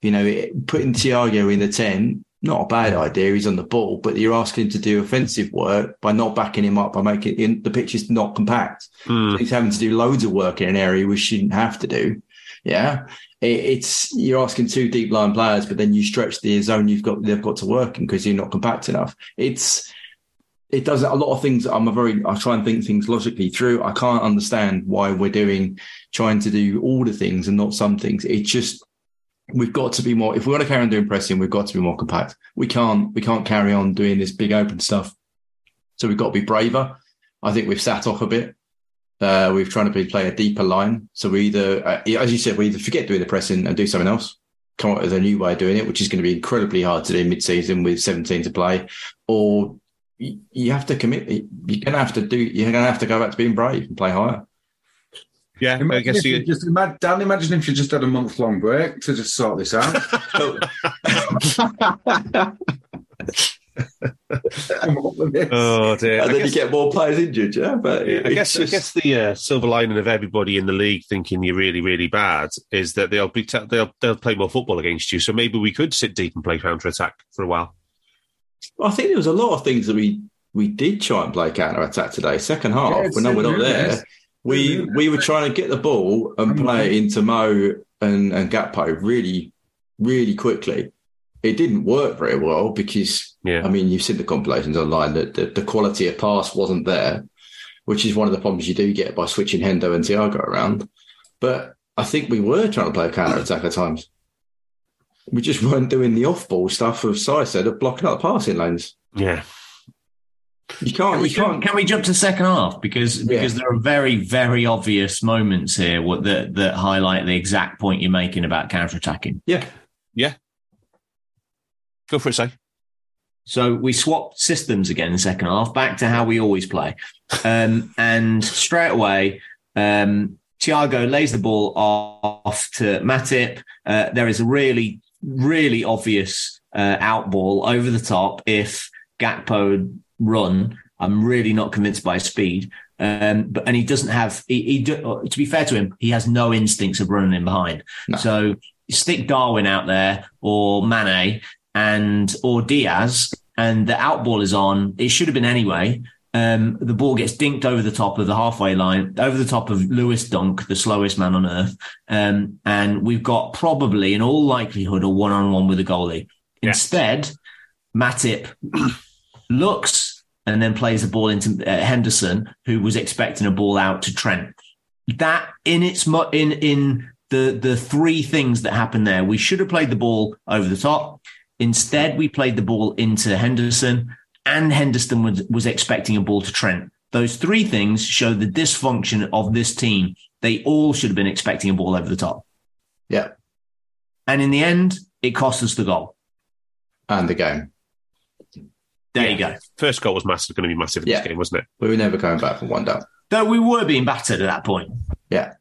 You know, putting Thiago in the ten not a bad idea. He's on the ball, but you're asking him to do offensive work by not backing him up by making in, the pitch is not compact. Mm. So he's having to do loads of work in an area we shouldn't have to do. Yeah, it, it's you're asking two deep line players, but then you stretch the zone you've got they've got to work in because you're not compact enough. It's it does a lot of things. I'm a very I try and think things logically through. I can't understand why we're doing trying to do all the things and not some things. It just we've got to be more if we want to carry on doing pressing we've got to be more compact we can't we can't carry on doing this big open stuff so we've got to be braver i think we've sat off a bit uh, we've tried to be, play a deeper line so we either uh, as you said we either forget doing the pressing and do something else come up with a new way of doing it which is going to be incredibly hard to do mid-season with 17 to play or you have to commit you're going to have to do you're going to have to go back to being brave and play higher yeah, imagine I guess you just imagine, Dan. Imagine if you just had a month long break to just sort this out. oh dear! And I then guess, you get more players injured, yeah. But yeah, I guess just... I guess the uh, silver lining of everybody in the league thinking you're really really bad is that they'll be t- they'll they'll play more football against you. So maybe we could sit deep and play counter attack for a while. Well, I think there was a lot of things that we we did try and play counter attack today. Second half, yeah, when no, we're not there. We we were trying to get the ball and play it into Mo and, and Gakpo really, really quickly it didn't work very well because yeah. I mean you've seen the compilations online that the, the, quality of pass wasn't there, which is one of the problems you do get by switching Hendo and Thiago around. But I think we were trying to play a counter attack at times. We just weren't doing the off ball stuff of Si said of blocking out the passing lanes. Yeah. You can't. Can we, you can't. Can we jump to second half because Yeah. because there are very very obvious moments here what, that that highlight the exact point you're making about counter attacking. Yeah, yeah. Go for it, say. So we swapped systems again in the second half, back to how we always play. Um, and straight away, um, Thiago lays the ball off to Matip. Uh, there is a really, really obvious uh, out ball over the top if Gakpo run. I'm really not convinced by his speed. Um, but and he doesn't have. He, he do, to be fair to him, he has no instincts of running in behind. No. So stick Darwin out there or Mane and or Diaz, and the out ball is on. It should have been anyway. Um, the ball gets dinked over the top of the halfway line, over the top of Lewis Dunk, the slowest man on earth. Um, and we've got probably, in all likelihood, a one on one with a goalie. Yeah. Instead, Matip looks and then plays the ball into uh, Henderson, who was expecting a ball out to Trent. That in its mo- in in the the three things that happened there, we should have played the ball over the top. Instead, we played the ball into Henderson, and Henderson was, was expecting a ball to Trent. Those three things show the dysfunction of this team. They all should have been expecting a ball over the top. Yeah. And in the end, it cost us the goal. And the game. There you go. First goal was massive, going to be massive in Yeah. this game, wasn't it? We were never coming back from one down. Though we were being battered at that point. Yeah.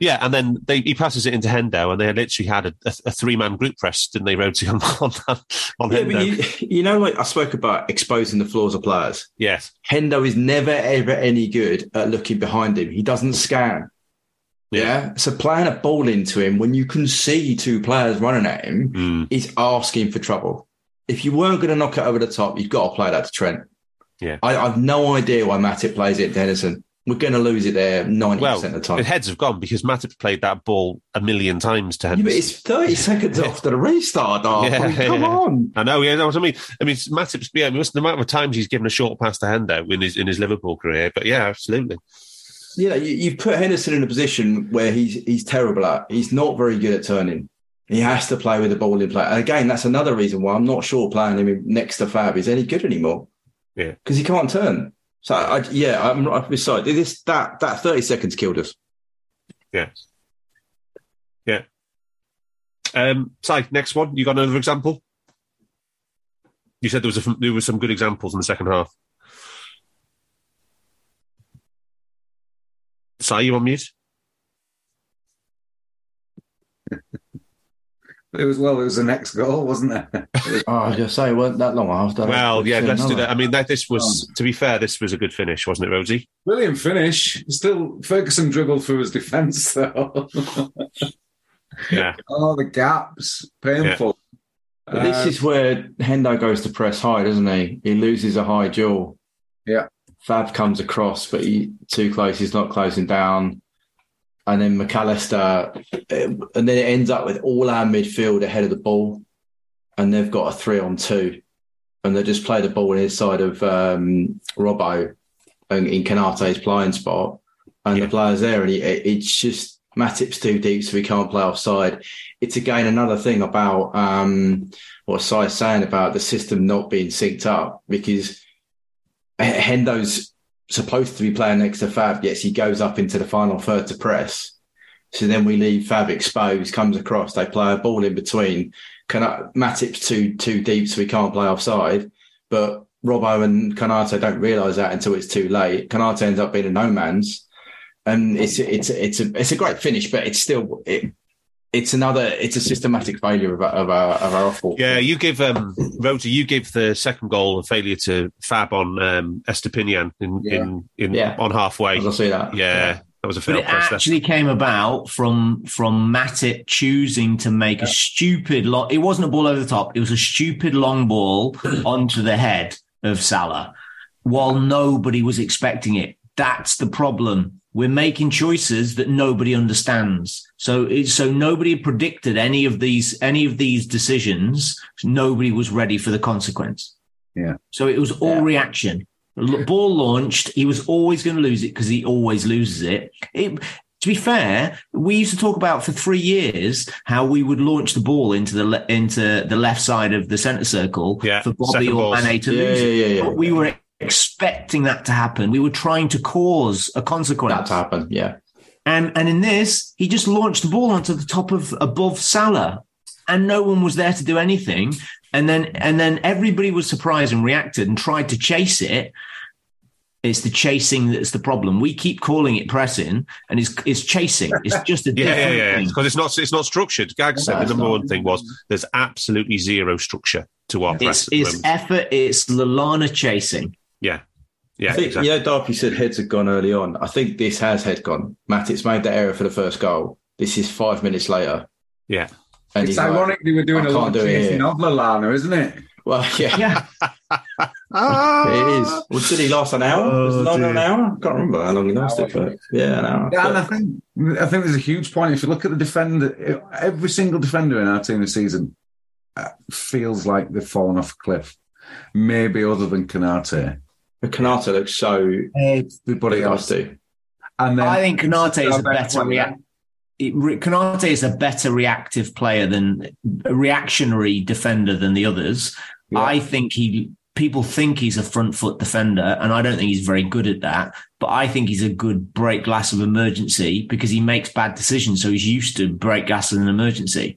Yeah, and then they, he passes it into Hendo, and they literally had a, a, a three man group press, didn't they, Rhodesy, on, on, on yeah, Hendo? you, you know, like I spoke about exposing the flaws of players. yes. Hendo is never ever any good at looking behind him. He doesn't scan. Yeah. So playing a ball into him when you can see two players running at him Mm. is asking for trouble. If you weren't going to knock it over the top, you've got to play that to Trent. Yeah. I, I've no idea why Matip plays it to Henderson. We're going to lose it there 90% Well, of the time. heads have gone because Matip played that ball a million times to Yeah, but Henderson. it's 30 seconds after the restart. Yeah, I mean, come yeah. on. I know, yeah, that's what I mean. I mean, Matip's, yeah, I mean, the amount of times he's given a short pass to Hendo in his in his Liverpool career, but yeah, absolutely. you know, you, you've put Henderson in a position where he's he's terrible at. He's not very good at turning. He has to play with the ball in play. And again, that's another reason why I'm not sure playing him next to Fab is any good anymore. Yeah. because he can't turn. So I, yeah, I'm beside this. That that 30 seconds killed us. Yeah. Yeah. Um, Si, next one. You got another example? You said there was a, there were some good examples in the second half. Si, you on mute? It was well. It was the next goal, wasn't it? Oh, I was gonna say, it wasn't that long after. Well, yeah, let's do that. I mean, that this was, to be fair, this was a good finish, wasn't it, Rhodesy? Brilliant finish. Still, Ferguson dribbled through his defence though. Yeah. oh, the gaps, painful. But this Uh, is where Hendo goes to press high, doesn't he? He loses a high duel. Yeah. Fab comes across, but he too close. He's not closing down. And then Mac Allister, uh, and then it ends up with all our midfield ahead of the ball, and they've got a three on two, and they just play the ball inside of um, Robbo and in Konate's playing spot, and Yeah. the players there, and he, it's just Matip's too deep, so he can't play offside. It's again another thing about um, what Si's saying about the system not being synced up because Hendo's supposed to be playing next to Fab, yet he goes up into the final third to press. So then we leave Fab exposed, comes across, they play a ball in between. Can Matip's too too deep, so we can't play offside. But Robbo and Konate don't realise that until it's too late. Konate ends up being a no man's, and it's it's it's a it's a great finish, but it's still it, it's another it's a systematic failure of our of our, of our off. Yeah, you give um Rota, you give the second goal a failure to Fab on um Estupiñán in, Yeah. in, in Yeah. on halfway. I'll see that. Yeah, that was a But it press. there. actually came about from from Matip choosing to make a stupid long. It wasn't a ball over the top. It was a stupid long ball onto the head of Salah, while nobody was expecting it. That's the problem. We're making choices that nobody understands. So it, so nobody predicted any of these any of these decisions. Nobody was ready for the consequence. Yeah. So it was all Yeah. reaction. L- Ball launched. He was always going to lose it because he always loses it. it. To be fair, we used to talk about for three years how we would launch the ball into the le- into the left side of the centre circle Yeah, for Bobby second or balls. Mane to Yeah, lose it. yeah, yeah, yeah. But we were expecting that to happen. We were trying to cause a consequence. That to happen. Yeah. And and in this, he just launched the ball onto the top of above Salah, and no one was there to do anything. And then and then everybody was surprised and reacted and tried to chase it. It's the chasing that's the problem. We keep calling it pressing, and it's it's chasing. It's just a Yeah, yeah, yeah. Because it's not it's not structured. Gag said No, the number not. one thing was there's absolutely zero structure to our. It's the it's effort. It's Lallana chasing. Yeah, yeah, I think, exactly. you know, Darby said heads had gone early on. I think this has head gone. Matip's made that error for the first goal. This is five minutes later. yeah. And it's he's like, ironic they were doing I a lot can't of do chasing of Lallana, isn't it? well, yeah, Yeah, it is. Well, did he last an hour? Oh, Was it longer an hour? I can't remember how long he lasted, but yeah, an hour. Yeah, and I think I think there's a huge point. If you look at the defender, every single defender in our team this season uh, feels like they've fallen off a cliff. Maybe other than Konate, but Konate looks so everybody else. nasty. And then I think Konate is a better react. Is a better reactive player than a reactionary defender than the others. Yeah. I think he people think he's a front foot defender, and I don't think he's very good at that. But I think he's a good break glass of emergency because he makes bad decisions, so he's used to break glass in an emergency,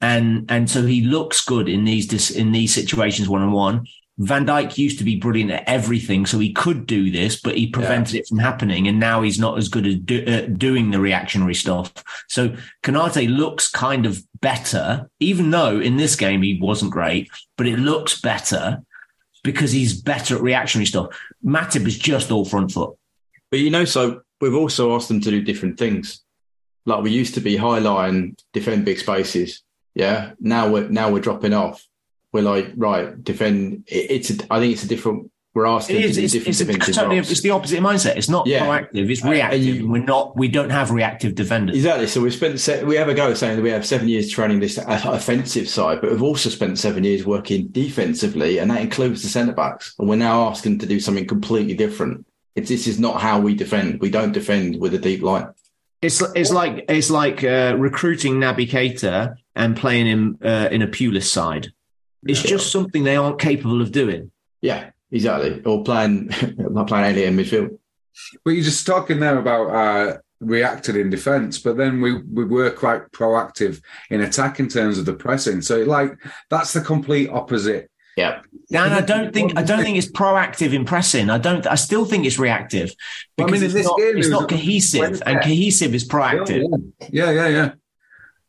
and and so he looks good in these dis- in these situations one on one. Van Dijk used to be brilliant at everything, so he could do this, but he prevented yeah. it from happening. And now he's not as good at do, uh, doing the reactionary stuff. So Konate looks kind of better, even though in this game he wasn't great, but it looks better because he's better at reactionary stuff. Matip is just all front foot. But you know, so we've also asked them to do different things. Like we used to be high line, defend big spaces. Yeah. Now we're now we're dropping off. We're like, right, defend. It's. A, I think it's a different. We're asking it is, it's, different it's, it's, totally, it's the opposite mindset. It's not yeah. proactive. It's reactive. You, we're not. We don't have reactive defenders. Exactly. So we spent. We have a go saying that we have seven years training this offensive side, but we've also spent seven years working defensively, and that includes the centre backs. And we're now asking to do something completely different. It's, this is not how we defend. We don't defend with a deep line. It's it's like it's like uh, recruiting Naby Keita and playing him uh, in a Pulis side. It's yeah. just something they aren't capable of doing. Yeah, exactly. Or playing not playing Elliot in midfield. But you're just talking there about uh, reacted in defence, but then we we were quite proactive in attack in terms of the pressing. So like that's the complete opposite yeah. And I don't think I don't think it's proactive in pressing. I don't. I still think it's reactive because I mean, it's, not, game, it's not cohesive, and cohesive is proactive. Yeah, yeah, yeah.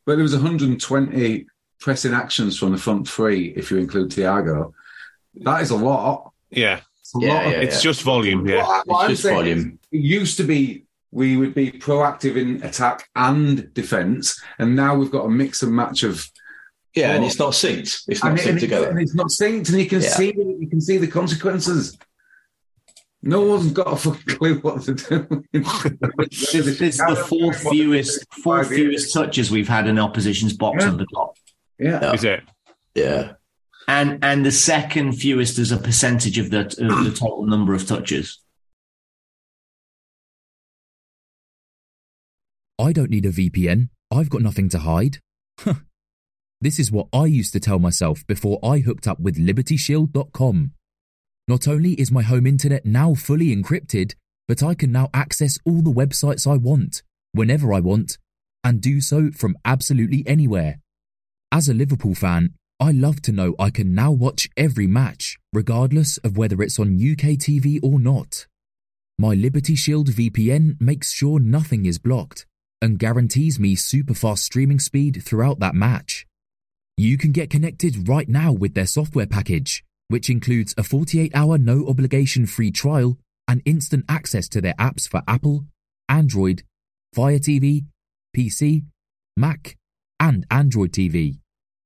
But there was 120 pressing actions from the front three if you include Thiago. That is a lot. Yeah, it's, yeah, lot yeah, it's just volume. Yeah, what, what it's just volume. It used to be we would be proactive in attack and defence, and now we've got a mix and match of yeah, and it's not synced. It's not and synced together. And it's not synced, and you can yeah. see you can see the consequences. No one's got a fucking clue what to do. it's, it's the fourth fewest, fourth fewest touches we've had in opposition's box yeah. on the clock. Yeah, is it? Yeah, and and the second fewest as a percentage of the of the mm. total number of touches. I don't need a VPN. I've got nothing to hide. This is what I used to tell myself before I hooked up with LibertyShield.com. Not only is my home internet now fully encrypted, but I can now access all the websites I want, whenever I want, and do so from absolutely anywhere. As a Liverpool fan, I love to know I can now watch every match, regardless of whether it's on UK TV or not. My Liberty Shield VPN makes sure nothing is blocked and guarantees me super fast streaming speed throughout that match. You can get connected right now with their software package, which includes a 48 hour no obligation free trial and instant access to their apps for Apple, Android, Fire TV, PC, Mac, and Android TV.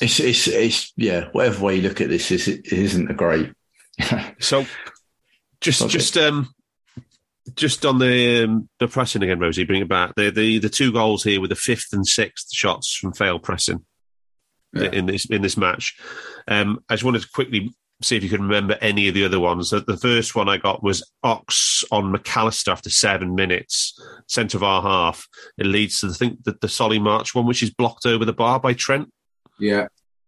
It's, it's, it's, yeah, whatever way you look at this, is it isn't a great. so, just, okay. just, um, just on the um, the pressing again, Rhodesy, bring it back. The, the the two goals here with the fifth and sixth shots from failed pressing yeah. in this in this match. Um, I just wanted to quickly see if you can remember any of the other ones. The, the first one I got was Ox on Mac Allister after seven minutes, centre of our half. It leads to the think that the Solly March one, which is blocked over the bar by Trent. Yeah,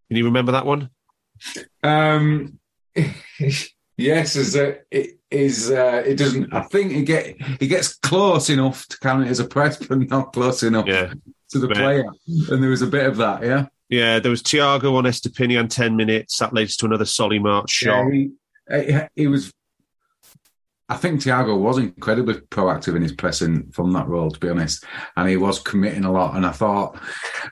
can you remember that one? Um, yes, is it is uh, it doesn't. I think he get he gets close enough to count it as a press, but not close enough yeah. to the player. And there was a bit of that, yeah. Yeah, there was Thiago on Estupiñán 10 minutes. That leads to another Solly March shot. Yeah, he, he, was. I think Thiago was incredibly proactive in his pressing from that role, to be honest, and he was committing a lot. And I thought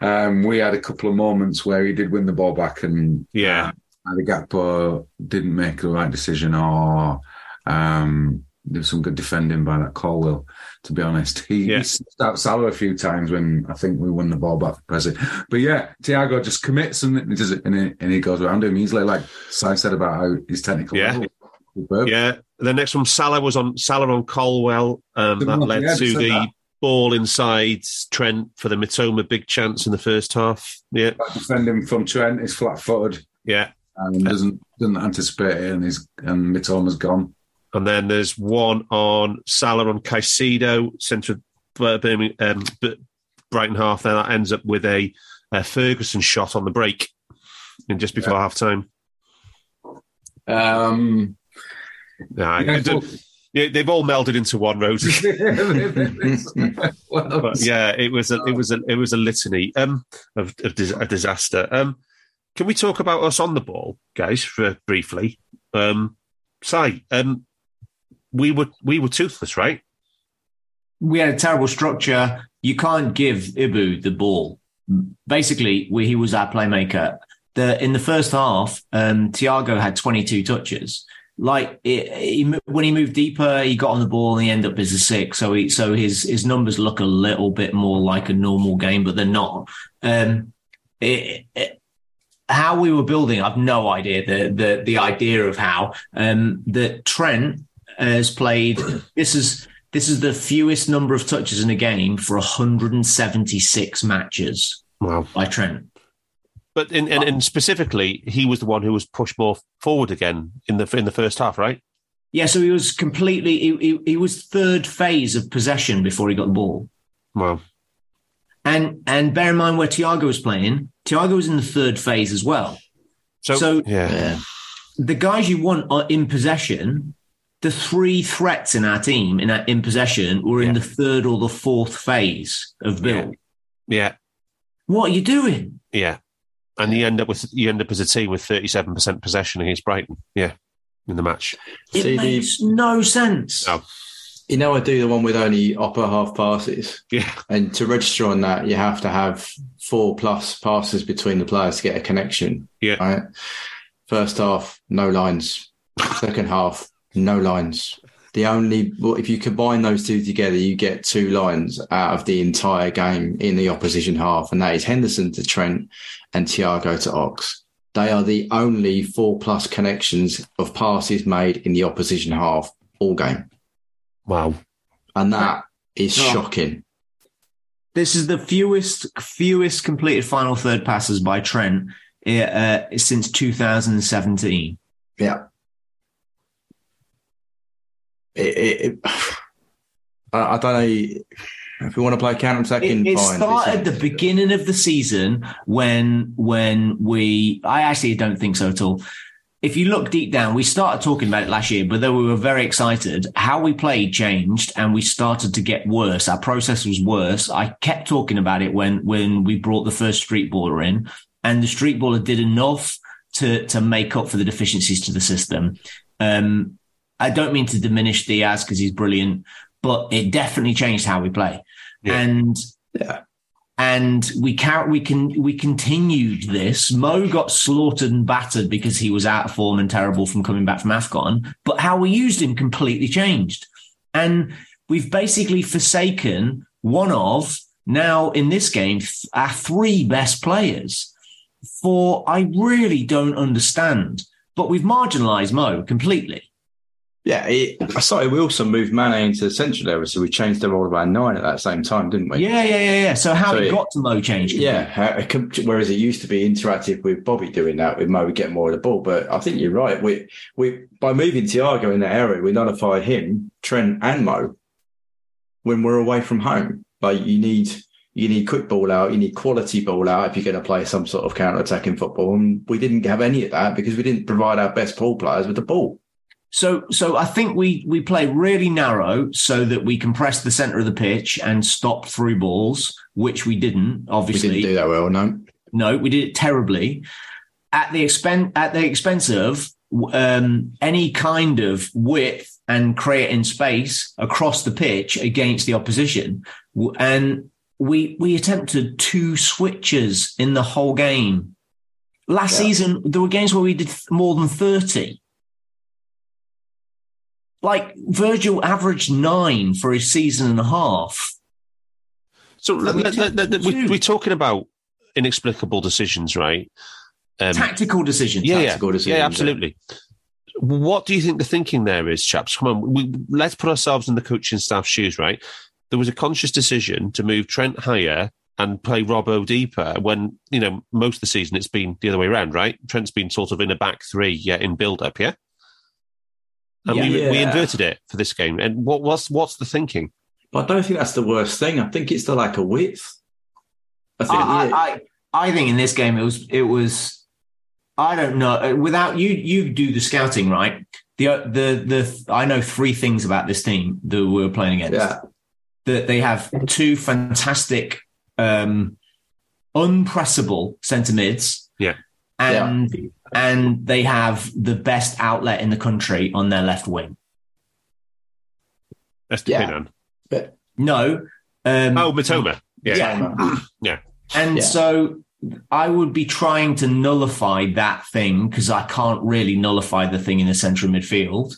um, we had a couple of moments where he did win the ball back, and yeah, uh, Gakpo didn't make the right decision, or um, there was some good defending by that Colwill to be honest. He, yeah. he out Salah a few times when I think we won the ball back for Prezi. But yeah, Thiago just commits and he does it and he, and he goes around him easily, like Si said about how his technical yeah. level. Yeah. The next one, Salah was on Salah on Colwill. Um, that led yeah, to the that. ball inside Trent for the Mitoma big chance in the first half. Yeah, defending from Trent is flat footed. Yeah, and doesn't doesn't anticipate it, and he's and Mitoma's gone. And then there's one on Salah on Caicedo, centre of Birmingham, um, Brighton half. Then that ends up with a, a Ferguson shot on the break, and just before yeah. half time. Um, nah, yeah, yeah, they've all melded into one, Rose. but yeah, it was a it was a it was a litany um, of, of a disaster. Um, can we talk about us on the ball, guys, for briefly? Um, Si, um, we were we were toothless, right? We had a terrible structure. You can't give Ibu the ball. Basically, we, he was our playmaker. The in the first half, um, Thiago had 22 touches like it, he, when he moved deeper, he got on the ball and he ended up as a six. So he, so his his numbers look a little bit more like a normal game, but they're not. Um, it, it, how we were building, I've no idea. The the the idea of how um, that Trent has played. This is this is the fewest number of touches in a game for 176 matches. Wow. by Trent. But in, in, in specifically, he was the one who was pushed more forward again in the in the first half, right? Yeah, so he was completely he, he, he was third phase of possession before he got the ball. Wow. And and bear in mind where Thiago was playing, Thiago was in the third phase as well. So, so yeah. the guys you want are in possession. The three threats in our team in our, in possession were yeah. in the third or the fourth phase of build. Yeah. yeah. What are you doing? Yeah and you end up with you end up as a team with thirty seven percent possession against Brighton. Yeah, in the match. It See, makes the, no sense. No. You know, I do the one with only upper half passes. Yeah, and to register on that, you have to have four plus passes between the players to get a connection. Yeah. Right. First half, no lines. Second half, no lines. The only well, if you combine those two together, you get two lines out of the entire game in the opposition half, and that is Henderson to Trent and Thiago to Ox. They are the only four plus connections of passes made in the opposition half all game. Wow. And that is oh. shocking. This is the fewest fewest completed final third passes by Trent uh, since 2017. Yeah. It, it, I, I don't know if we want to play counter attacking, it, it started at the beginning of the season when when we. I actually don't think so at all. If you look deep down, we started talking about it last year, but then we were very excited. How we played changed, and we started to get worse. Our process was worse. I kept talking about it when when we brought the first street baller in, and the street baller did enough to to make up for the deficiencies to the system. Um, I don't mean to diminish Diaz because he's brilliant, but it definitely changed how we play. Yeah. And yeah. And we can we can we continued this. Mo got slaughtered and battered because he was out of form and terrible from coming back from Afcon. But how we used him completely changed, and we've basically forsaken one of now in this game our three best players. For I really don't understand, but we've marginalised Mo completely. Yeah, it, sorry, we also moved Mane into the central area, so we changed the role of our nine at that same time, didn't we? Yeah, yeah, yeah, yeah. So how so it, it got to Mo changed? Yeah, whereas it used to be interactive with Bobby doing that, with Mo get more of the ball. But I think you're right. We we by moving Thiago in that area, we nullify him, Trent, and Mo when we're away from home. Like you need you need quick ball out, you need quality ball out if you're going to play some sort of counter attacking football. And we didn't have any of that because we didn't provide our best ball players with the ball. So, so I think we we play really narrow so that we can press the center of the pitch and stop through balls, which we didn't. Obviously, we didn't do that well. No, no, we did it terribly at the expense at the expense of um, any kind of width and creating space across the pitch against the opposition. And we we attempted two switches in the whole game. Last yeah. season, there were games where we did more than thirty. Like Virgil averaged nine for his season and a half. So we, are talking about inexplicable decisions, right? Um, tactical decisions. Yeah, tactical yeah, decisions, yeah, absolutely. What do you think the thinking there is, chaps? Come on, we, let's put ourselves in the coaching staff shoes, right? There was a conscious decision to move Trent higher and play Robbo deeper when, you know, most of the season it's been the other way around, right? Trent's been sort of in a back three, yeah, in build up, yeah? And Yeah. we, we inverted it for this game. And what what's what's the thinking? But I don't think that's the worst thing. I think it's the lack of width. I think. I, I, I, I think in this game it was it was I don't know uh, without you you do the scouting right the the the I know three things about this team that we were playing against yeah. that they have two fantastic um unpressable centre mids Yeah. and and they have the best outlet in the country on their left wing That's the Yeah. But no um Oh, Mitoma. Yeah. yeah Yeah. And Yeah. so I would be trying to nullify that thing because I can't really nullify the thing in the central midfield.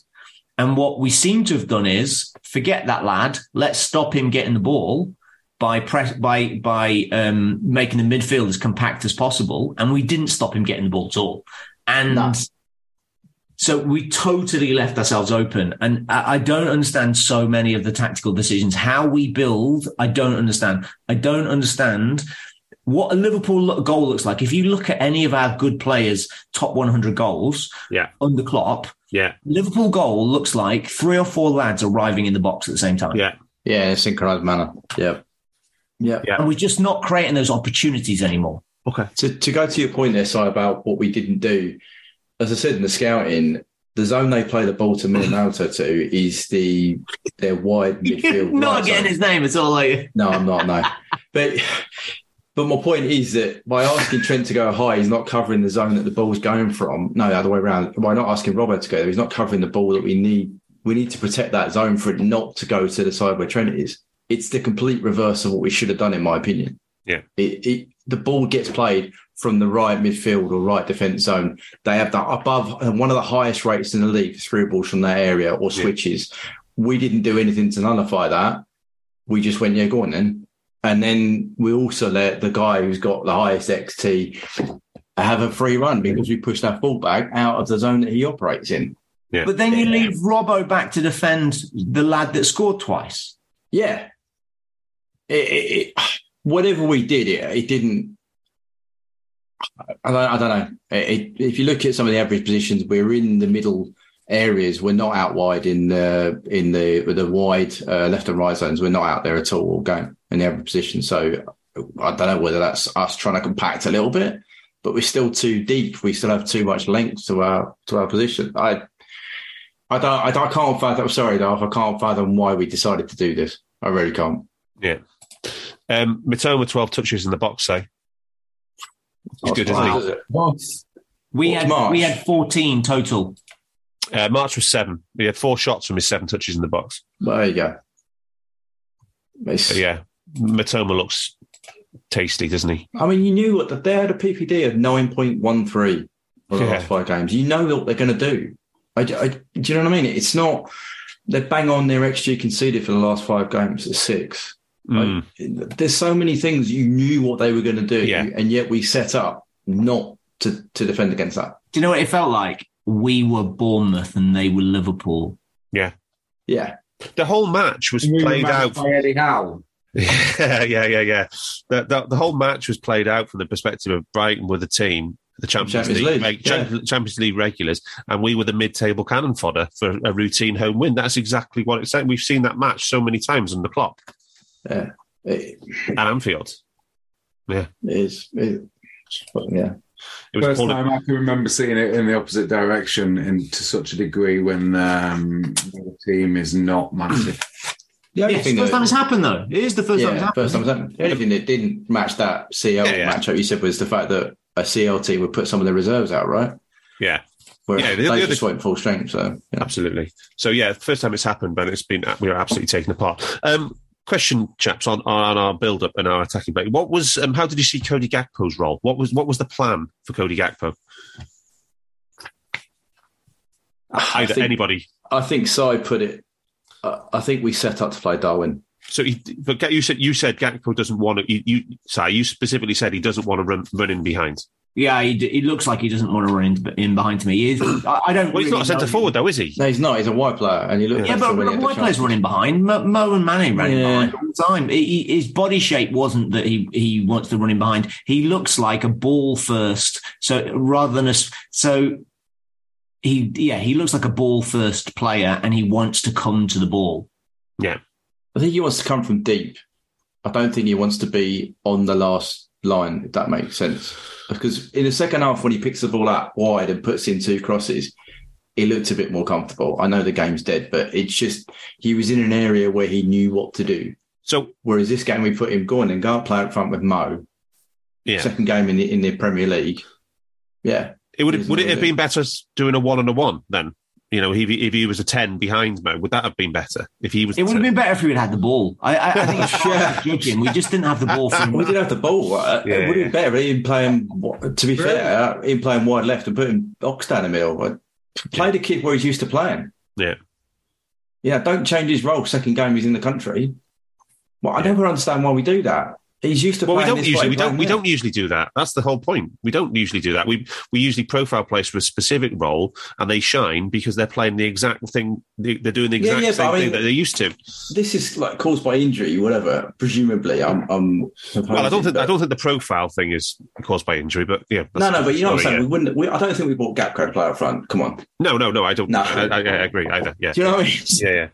And what we seem to have done is forget that lad. Let's stop him getting the ball by press by by um, making the midfield as compact as possible. And we didn't stop him getting the ball at all. And No. so we totally left ourselves open. And I, I don't understand so many of the tactical decisions. How we build, I don't understand. I don't understand what a Liverpool goal looks like. If you look at any of our good players' top 100 goals Yeah. under Klopp, Yeah. Liverpool goal looks like three or four lads arriving in the box at the same time. Yeah. Yeah, in a synchronized manner. Yeah. Yeah. Yeah. And we're just not creating those opportunities anymore. Okay. To, to go to your point there, Si, about what we didn't do, as I said in the scouting, the zone they play the ball to Minamoto to is the their wide midfield. not right getting zone. his name. It's all like No, I'm not. No, but but my point is that by asking Trent to go high, he's not covering the zone that the ball's going from. No, the other way around. By not asking Robert to go there, he's not covering the ball that we need. We need to protect that zone for it not to go to the side where Trent is. It's the complete reverse of what we should have done, in my opinion. Yeah. It, it the ball gets played from the right midfield or right defence zone. They have that above uh, one of the highest rates in the league for through balls from that area or Yeah. switches. We didn't do anything to nullify that. We just went, yeah, go on then. And then we also let the guy who's got the highest XT have a free run because we pushed our fullback out of the zone that he operates in. Yeah. But then you Yeah. leave Robbo back to defend the lad that scored twice. Yeah. It, it, whatever we did, it, it didn't. I don't, I don't know. If you look at some of the average positions, we're in the middle areas. We're not out wide in the in the the wide uh, left and right zones. We're not out there at all all game in the average position. So I don't know whether that's us trying to compact a little bit, but we're still too deep. We still have too much length to our to our position. I I don't I, I can't fathom. I'm sorry, Darth. I can't fathom why we decided to do this. I really can't. Yeah. Um, Mitoma, 12 touches in the box, say. He's good, Wow. isn't he? We What's had March? we had 14 total. Uh, March was seven. He had four shots from his seven touches in the box. Well, there you go. It's- But yeah, Mitoma looks tasty, doesn't he? I mean, you knew what they had a PPD of nine point one three for the Yeah. last five games. You know what they're going to do. I, I- do you know what I mean? It's not they bang on their XG conceded for the last five games at six. Mm. Like, there's so many things you knew what they were going to do, Yeah. and yet we set up not to to defend against that. Do you know what it felt like? We were Bournemouth and they were Liverpool. Yeah, Yeah. The whole match was We played out. by Eddie Howe. yeah, yeah, yeah, yeah. The, the, the whole match was played out from the perspective of Brighton with the team, the Champions, Champions League, League, reg- Champions League regulars, and we were the mid-table cannon fodder for a routine home win. That's exactly what it's saying. We've seen that match so many times on the clock yeah. It, at Anfield. Yeah. It is. It, yeah. It was First Paul- time I can remember seeing it in the opposite direction and to such a degree when um, the team is not massive. The only Yeah, it's thing the first that- time it's happened though. It is the first time it's yeah, happened. first time it's happened. The only thing that didn't match that CL Yeah, yeah. matchup you said was the fact that a CLT would put some of the reserves out, right? yeah, Where Yeah, the- they the other- just went full strength. So yeah. absolutely. So yeah, first time it's happened, but it's been we were absolutely taken apart. Um, question, chaps, on on our build up and our attacking play. What was um, how did you see Cody Gakpo's role? What was what was the plan for Cody Gakpo? I Either think, anybody. I think Si put it. Uh, I think we set up to play Darwin. So, he, but you said you said Gakpo doesn't want to. You, you you specifically said he doesn't want to run run in behind. Yeah, he, d- he looks like he doesn't want to run in, in behind to me. He is, I, I don't. Well, he's really not a centre forward though, is he? No, he's not. He's a wide player, and you look. Yeah, but why players running behind? Mo, Mo and Mane running Yeah. behind all the time. He, he- his body shape wasn't that he he wants to run in behind. He looks like a ball first. So rather than a so he yeah he looks like a ball first player, and he wants to come to the ball. Yeah, I think he wants to come from deep. I don't think he wants to be on the last line, if that makes sense. Because in the second half, when he picks the ball up wide and puts in two crosses, he looked a bit more comfortable. I know the game's dead, but it's just he was in an area where he knew what to do. So whereas this game we put him going and go and play up front with Mo. Yeah. Second game in the in the Premier League. Yeah. It would would it have been better doing a one on a one then? You know, if he, if he was a ten behind Mo, would that have been better? If he was, it would have been better if we had had the ball. I, I, I think it's yeah. judging. We just didn't have the ball. For we didn't have the ball. Uh, yeah. It would have been better him playing. To be fair, him playing wide left and putting Ox down the middle. Play the kid where he's used to playing. Yeah. Yeah, don't change his role second game he's in the country. Well, I never understand why we do that. He's used to. Well, we don't usually we don't we don't usually do that. That's the whole point. We don't usually do that. We we usually profile players for a specific role, and they shine because they're playing the exact thing. They're doing the exact yeah, yeah, same I mean, thing that they're used to. This is like caused by injury, whatever. Presumably, I'm. I'm well, I don't think but... I don't think the profile thing is caused by injury, but yeah. No, no, but you know what I'm saying. Yeah. We wouldn't. We, I don't think we bought Gakpo player up front. Come on. No, no, no. I don't. No, I, I, I agree either. Yeah. Do you know what I mean? Yeah, yeah.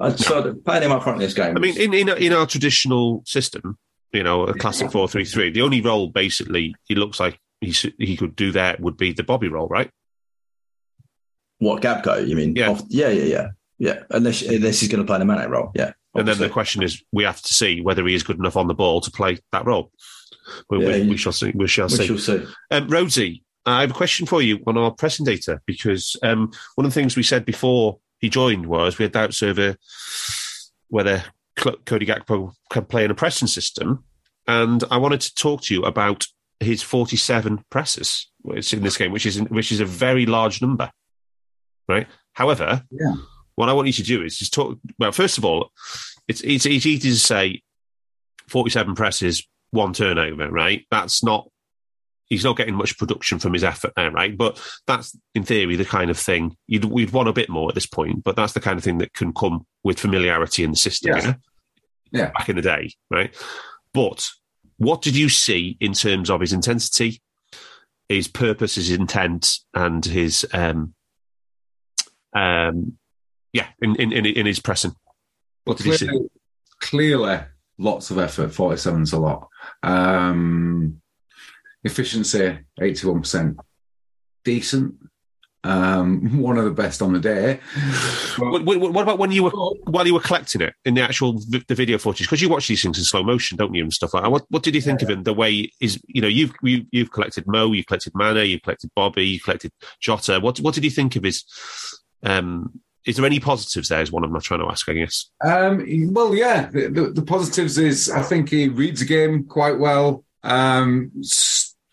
I no. playing him up front in this game. I mean, in in, in our traditional system you know, a classic four three three. The only role basically he looks like he he could do that would be the Bobby role, right? What Gakpo? You mean? Yeah, Off, yeah, yeah, yeah, yeah. Unless unless he's going to play the Mane role, yeah. Obviously. And then the question is, we have to see whether he is good enough on the ball to play that role. We, yeah, we, we shall see. We shall we see. Shall see. Um, Rhodesy, I have a question for you on our pressing data because um, one of the things we said before he joined was we had doubts over whether Cody Gakpo can play in a pressing system. And I wanted to talk to you about his 47 presses in this game, which is which is a very large number, right? However, yeah. what I want you to do is just talk. Well, first of all, it's it's, it's easy to say 47 presses, one turnover, right? That's not. He's not getting much production from his effort there, right? But that's, in theory, the kind of thing you'd, we'd want a bit more at this point. But that's the kind of thing that can come with familiarity in the system. Yeah. Yeah. Back in the day, right? But what did you see in terms of his intensity, his purpose, his intent, and his um, um, yeah, in, in, in his pressing? What did clearly, you see? Clearly, lots of effort. Forty-seven's a lot. Um, efficiency, eighty-one percent. Decent um, one of the best on the day. What, what, about when you were while you were collecting it in the actual the video footage? Because you watch these things in slow motion, don't you, and stuff like that. What, what did you think yeah. of him? The way is, you know, you've you, have you have collected Mo, you've collected Mane, you've collected Bobby, you collected Jota. What what did you think of his? Um, is there any positives there? Is one I'm not trying to ask, I guess. Um, well, yeah, the, the, the, positives is I think he reads the game quite well. Um,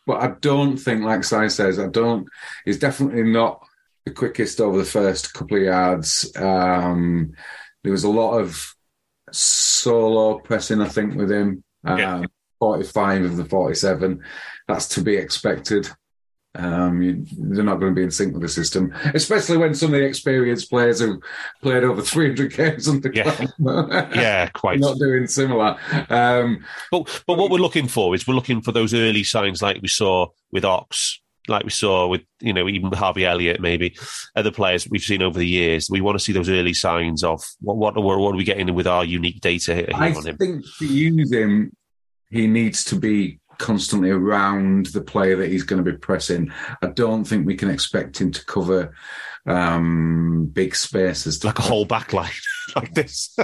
but I don't think, like Si says, I don't. He's definitely not the quickest over the first couple of yards. Um, there was a lot of solo pressing, I think, with him. Um, yeah. 45 of the 47. That's to be expected. Um, you, they're not going to be in sync with the system, especially when some of the experienced players who played over 300 games on the yeah. club, yeah, quite not doing similar. Um, but but what we're looking for is we're looking for those early signs, like we saw with Ox, like we saw with you know even Harvey Elliott, maybe other players we've seen over the years. We want to see those early signs of what what, what are we getting with our unique data here, I on him. I think to use him, he needs to be constantly around the player that he's going to be pressing. I don't think we can expect him to cover um, big spaces. Like a whole back line, like this.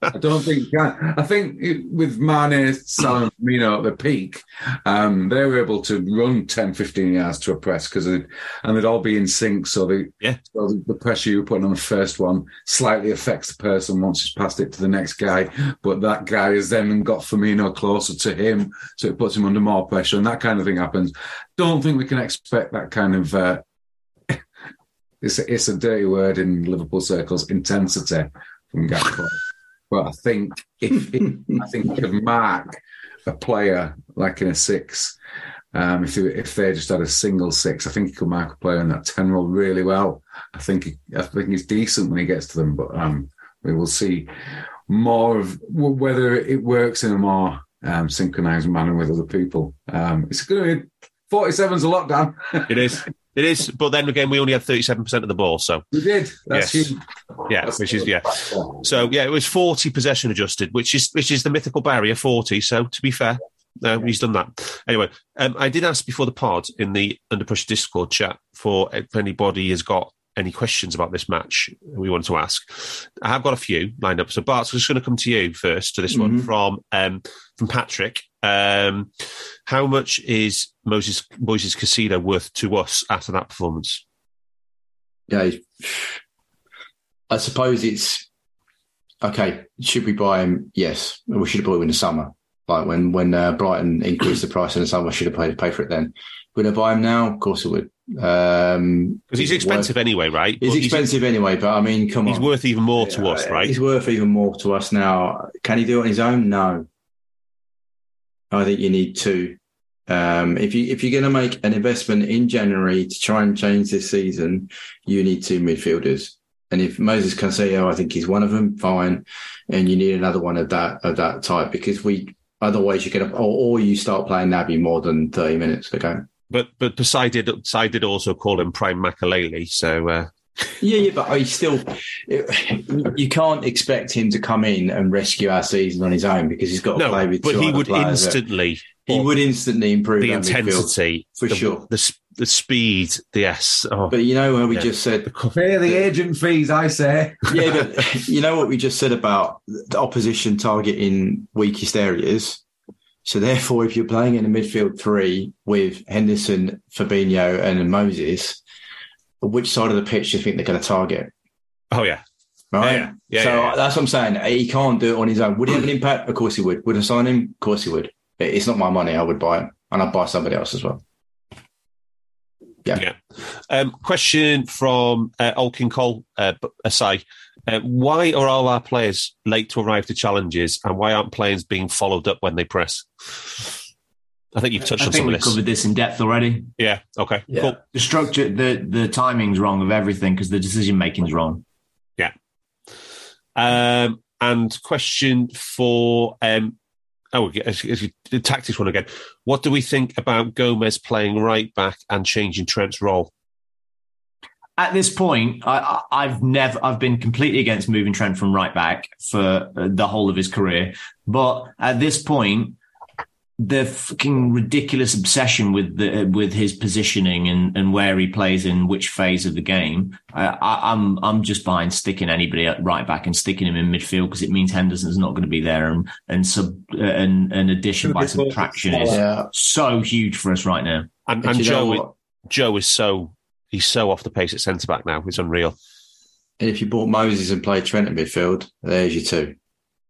I don't think. I think with Mane, Salah, Firmino at the peak, um, they were able to run 10, 15 yards to a press because and they'd all be in sync. So the yeah, so the pressure you put on the first one slightly affects the person once he's passed it to the next guy. But that guy has then got Firmino closer to him, so it puts him under more pressure, and that kind of thing happens. Don't think we can expect that kind of. Uh, it's a, it's a dirty word in Liverpool circles. Intensity from Gakpo. But I think if, I think could mark a player like in a six, um, if they, if they just had a single six, I think he could mark a player in that ten role really well. I think he, I think he's decent when he gets to them, but um, we will see more of whether it works in a more um, synchronized manner with other people. Um, it's going to be 47's a lockdown. it is. It is, but then again, we only had thirty-seven percent of the ball, so we did. That's yes. huge. yeah, That's which is yeah. So yeah, it was forty possession adjusted, which is which is the mythical barrier, forty. So to be fair, no, he's done that. Anyway, um, I did ask before the pod in the Under Pressure Discord chat for if anybody has got any questions about this match we want to ask. I have got a few lined up. So Bart, I'm just going to come to you first to this one Mhm. from um, from Patrick. Um, how much is Moses Moses Caicedo worth to us after that performance? Yeah, I suppose it's okay. Should we buy him? Yes, we should have bought him in the summer. Like when when uh, Brighton increased the price in the summer, should have paid pay for it then. Would I buy him now? Of course I would. Um, Because he's expensive worth- anyway, right? He's But expensive anyway, but I mean, come He's, on. He's worth even more to us, right? He's worth even more to us now. Can he do it on his own? No. I think you need two. Um, if you if you're going to make an investment in January to try and change this season, you need two midfielders. And if Moses Caicedo, I think he's one of them, fine. And you need another one of that of that type because we otherwise you're going to or, or you start playing Naby more than thirty minutes a game. But but Si did Si did also call him Prime Makelele, so uh, Yeah, yeah, but I still, you can't expect him to come in and rescue our season on his own because he's got to no, play with. but he would players instantly he would instantly improve the our midfield, intensity, for the, sure. the s- the speed, the S. Oh, But you know where we Yeah. just said, Pay the agent fees, I say. yeah, but you know what we just said about the opposition targeting weakest areas. So therefore, if you're playing in a midfield three with Henderson, Fabinho, and Moses, which side of the pitch do you think they're going to target? oh yeah, Right. Yeah, yeah, so yeah, yeah. that's what I'm saying. He can't do it on his own. Would he have an impact? Of course he would. Would I sign him? Of course he would. It's not my money. I would buy him, and I'd buy somebody else as well. Yeah. yeah. Um, question from uh, Olkin Cole uh, Asai. Uh, why are all our players late to arrive to challenges, and why aren't players being followed up when they press? I think you've touched I on think some we of this. covered this in depth already. Yeah. Okay. Yeah. Cool. The structure, the the timing's wrong of everything because the decision making's wrong. Yeah. Um, and question for um, oh, as, as you, the tactics one again. What do we think about Gomez playing right back and changing Trent's role? At this point, I, I, I've never, I've been completely against moving Trent from right back for uh, the whole of his career. But at this point, the fucking ridiculous obsession with the with his positioning and, and where he plays in which phase of the game, I, I, I'm I'm just behind sticking anybody at right back and sticking him in midfield because it means Henderson's not going to be there and and sub uh, and, and addition by subtraction is Yeah. so huge for us right now. And, And and you Joe. Joe is so he's so off the pace at centre back now. It's unreal. And if you bought Moses and played Trent in midfield, there's your two.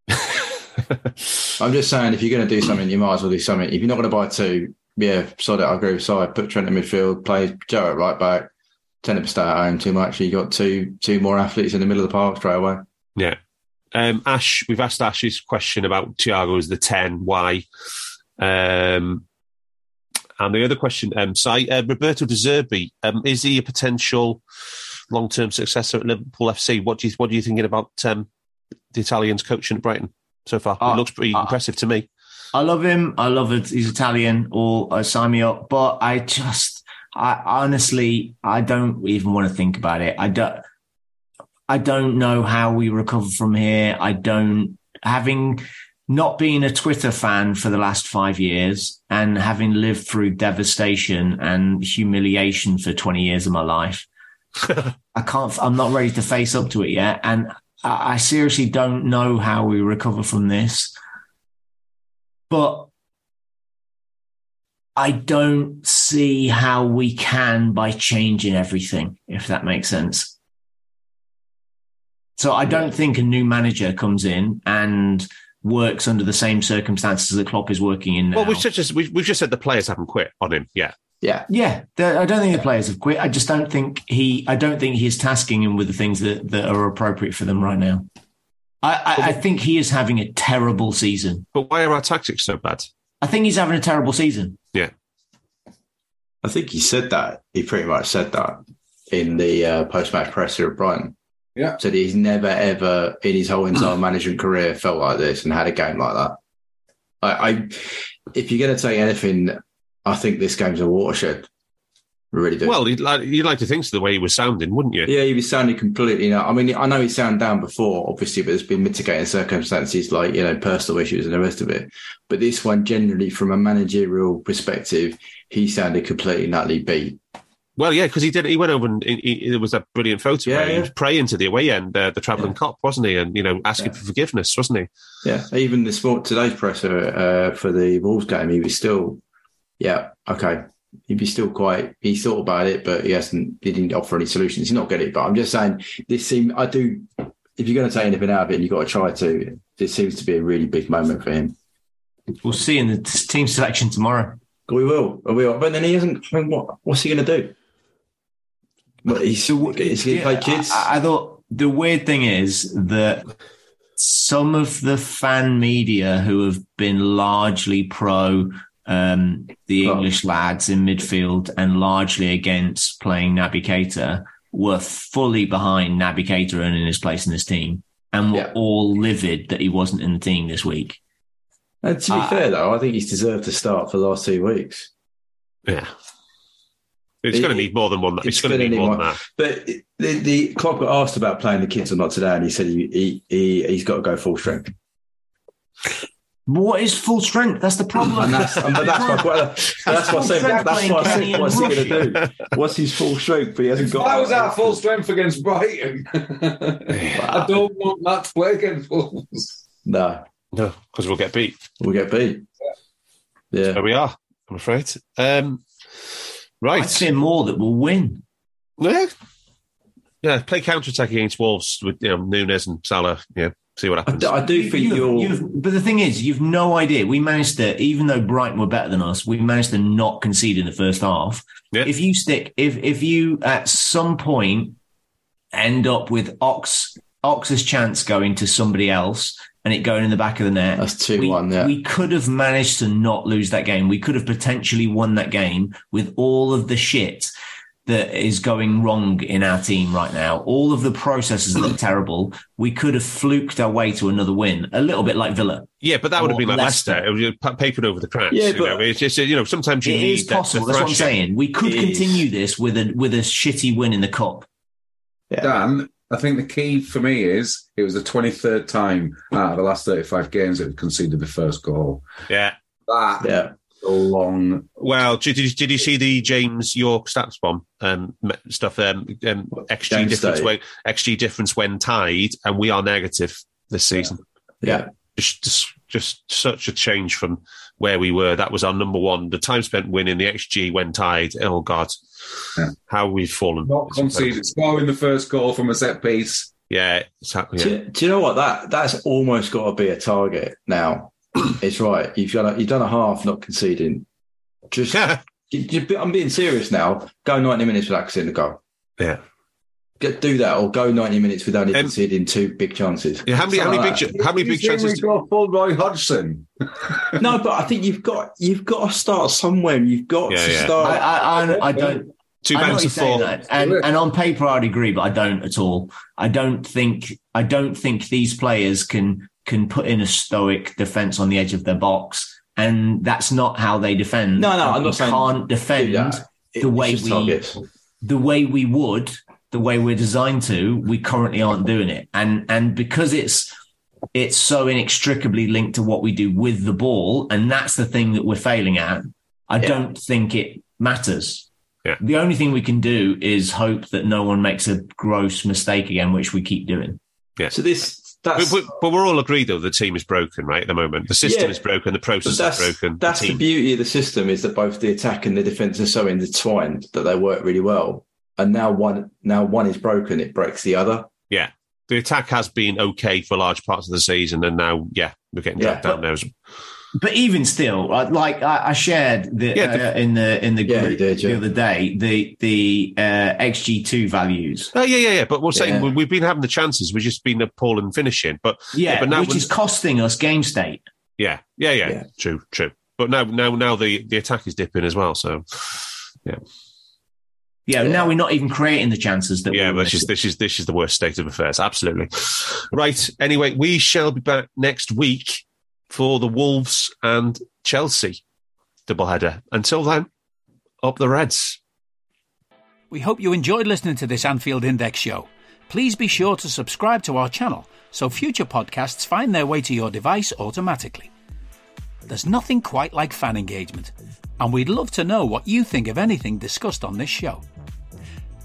I'm just saying, if you're going to do something, you might as well do something. If you're not going to buy two, yeah, sod it. I agree with side. Put Trent in midfield, play Joe at right back. Him to stay at home too much. You got two two more athletes in the middle of the park straight away. Yeah. Um, Ash, we've asked Ash's question about Thiago as the 10. Why? Um, and the other question, um, Si, uh, Roberto De Zerbi, um, is he a potential long term successor at Liverpool FC? What do you, what are you thinking about um, the Italians coaching at Brighton so far? Uh, it looks pretty uh, impressive to me. I love him. I love it. He's Italian or uh, sign me up. But I just, I honestly, I don't even want to think about it. I don't, I don't know how we recover from here. I don't, having not being a Twitter fan for the last five years and having lived through devastation and humiliation for 20 years of my life, I can't, I'm not ready to face up to it yet. And I, I seriously don't know how we recover from this but I don't see how we can by changing everything, if that makes sense. So I don't think a new manager comes in and works under the same circumstances that Klopp is working in now. Well, we've just, we've, we've just said the players haven't quit on him. Yeah. Yeah. yeah, the- I don't think the players have quit. I just don't think he. I don't think he's tasking him with the things that, that are appropriate for them right now. I, I, I think he is having a terrible season. But why are our tactics so bad? I think he's having a terrible season. Yeah. I think he said that. He pretty much said that in the uh, post match presser at Brighton. Yeah. Said he's never, ever in his whole entire management career felt like this and had a game like that. I, I if you're going to take anything, I think this game's a watershed. Really do. Well, you'd like, you'd like to think so the way he was sounding, wouldn't you? Yeah, he was sounding completely. You know, I mean, I know he sounded down before, obviously, but there's been mitigating circumstances like you know personal issues and the rest of it. But this one, generally, from a managerial perspective, he sounded completely nutty beat. Well, yeah, because he did. He went over and he, he, there was that brilliant photo Yeah, where he was praying to the away end, uh, the travelling Yeah. Kop, wasn't he? And you know, asking Yeah. for forgiveness, wasn't he? Yeah, even this mor- today's presser uh, for the Wolves game, he was still, yeah, okay. He'd be still quite. He thought about it, but he hasn't. He didn't offer any solutions. He's not get it. But I'm just saying, this seems. I do. If you're going to take anything out of it, you've got to try to. This seems to be a really big moment for him. We'll see in the team selection tomorrow. We will. We will. But then he hasn't. I mean, what? What's he going to do? What, he's, he's going to play kids. I, I thought the weird thing is that some of the fan media who have been largely pro um, the Oh. English lads in midfield and largely against playing Naby Keita were fully behind Naby Keita earning his place in this team and were Yeah. all livid that he wasn't in the team this week. and to be I- fair, though, I think he's deserved to start for the last two weeks. Yeah. It's It- going to need more than one. It's, it's going to gonna need need more more. than that. But the, the Klopp got asked about playing the kids or not today, and he said he, he, he he's got to go full strength. What is full strength? That's the problem. And that's, and that's my point. That's what I said. That's what I said. What's he going to do? What's his full strength? But he hasn't got. I was that. at full strength against Brighton. I don't want that to play against Wolves. No, No, because we'll get beat. we'll get beat. Yeah. There we are. I'm afraid. Um, I'd right. say more that will win. Yeah. Yeah. Play counter attack against Wolves with you know Nunez and Salah. Yeah. See what I happens. do, I do think You've- you're. you've- but the thing is, you've no idea. We managed to, even though Brighton were better than us, we managed to not concede in the first half. Yeah. If you stick, if if you at some point end up with Ox Ox's chance going to somebody else and it going in the back of the net, That's two we, one. Yeah. we could have managed to not lose that game. We could have potentially won that game with all of the shit that is going wrong in our team right now. All of the processes that are terrible. We could have fluked our way to another win, a little bit like Villa. yeah, but that would have been like Leicester. Leicester. It was just pa- papered over the cracks. Yeah, you but- know, it's just you know sometimes you It need is that- possible. the That's what I'm saying. We could It is. continue this with a with a shitty win in the cup. yeah. Dan, I think the key for me is it was the 23rd time out of the last 35 games that we conceded the first goal. Yeah. That Yeah. a long. Well, did, did, did you see the James Yorke StatsBomb um, stuff? Um, um, XG James difference when XG difference when tied, and we are negative this season. Yeah. Just, just just such a change from where we were. That was our number one. The time spent winning, the XG when tied. Oh God, Yeah. how we've fallen. Not It's incredible. conceded. Scoring the first goal from a set piece. Yeah, exactly. Do, Yeah. you- do you know what that that's almost got to be a target now? it's right. You've done a, you've done a half not conceding. Just you- you- I'm being serious now. Go 90 minutes without conceding a goal. yeah. Get, do that or go 90 minutes without only Um, conceding two big chances. Yeah, How many how many big Something ch- how many big think chances? We got full Roy Hodgson. no, but I think you've got you've got to start somewhere. You've got Yeah, to yeah. Start. I, I, I don't. Two I know banks what of you're saying, four. that. and and on paper I'd agree, but I don't at all. I don't think I don't think these players can can put in a stoic defense on the edge of their box, and that's not how they defend. No, no, I'm not saying can't defend that. The way we- targets. the way we would, the way we're designed to. We currently aren't doing it, and and because it's it's so inextricably linked to what we do with the ball, and that's the thing that we're failing at. I Yeah. don't think it matters. Yeah. The only thing we can do is hope that no one makes a gross mistake again, which we keep doing. Yeah. So this But, that's but, but we're all agreed, though, the team is broken, right, at the moment. The system Yeah. is broken, the process that's, is broken. that's the the beauty of the system is that both the attack and the defense are so intertwined that they work really well. And now one now one is broken, it breaks the other. yeah. The attack has been okay for large parts of the season, and now, yeah, we're getting Yeah. dragged down now. But even still, uh, like I, I shared the, Yeah, the- uh, in the in the Yeah, group you did, yeah. the other day the the uh, XG two values. Oh, yeah, yeah, yeah. But we're saying Yeah. we- we've been having the chances. We've just been appalling finishing. But Yeah, but now which when- is costing us game state. yeah, yeah, yeah, Yeah. True, true. But now, now, now the, the attack is dipping as well. So, Yeah, Yeah. now we're not even creating the chances that yeah, we this is this is this is the worst state of affairs. Absolutely. Right. Anyway, we shall be back next week for the Wolves and Chelsea doubleheader. Until then, up the Reds. We hope you enjoyed listening to this Anfield Index show. Please be sure to subscribe to our channel so future podcasts find their way to your device automatically. There's nothing quite like fan engagement, and we'd love to know what you think of anything discussed on this show.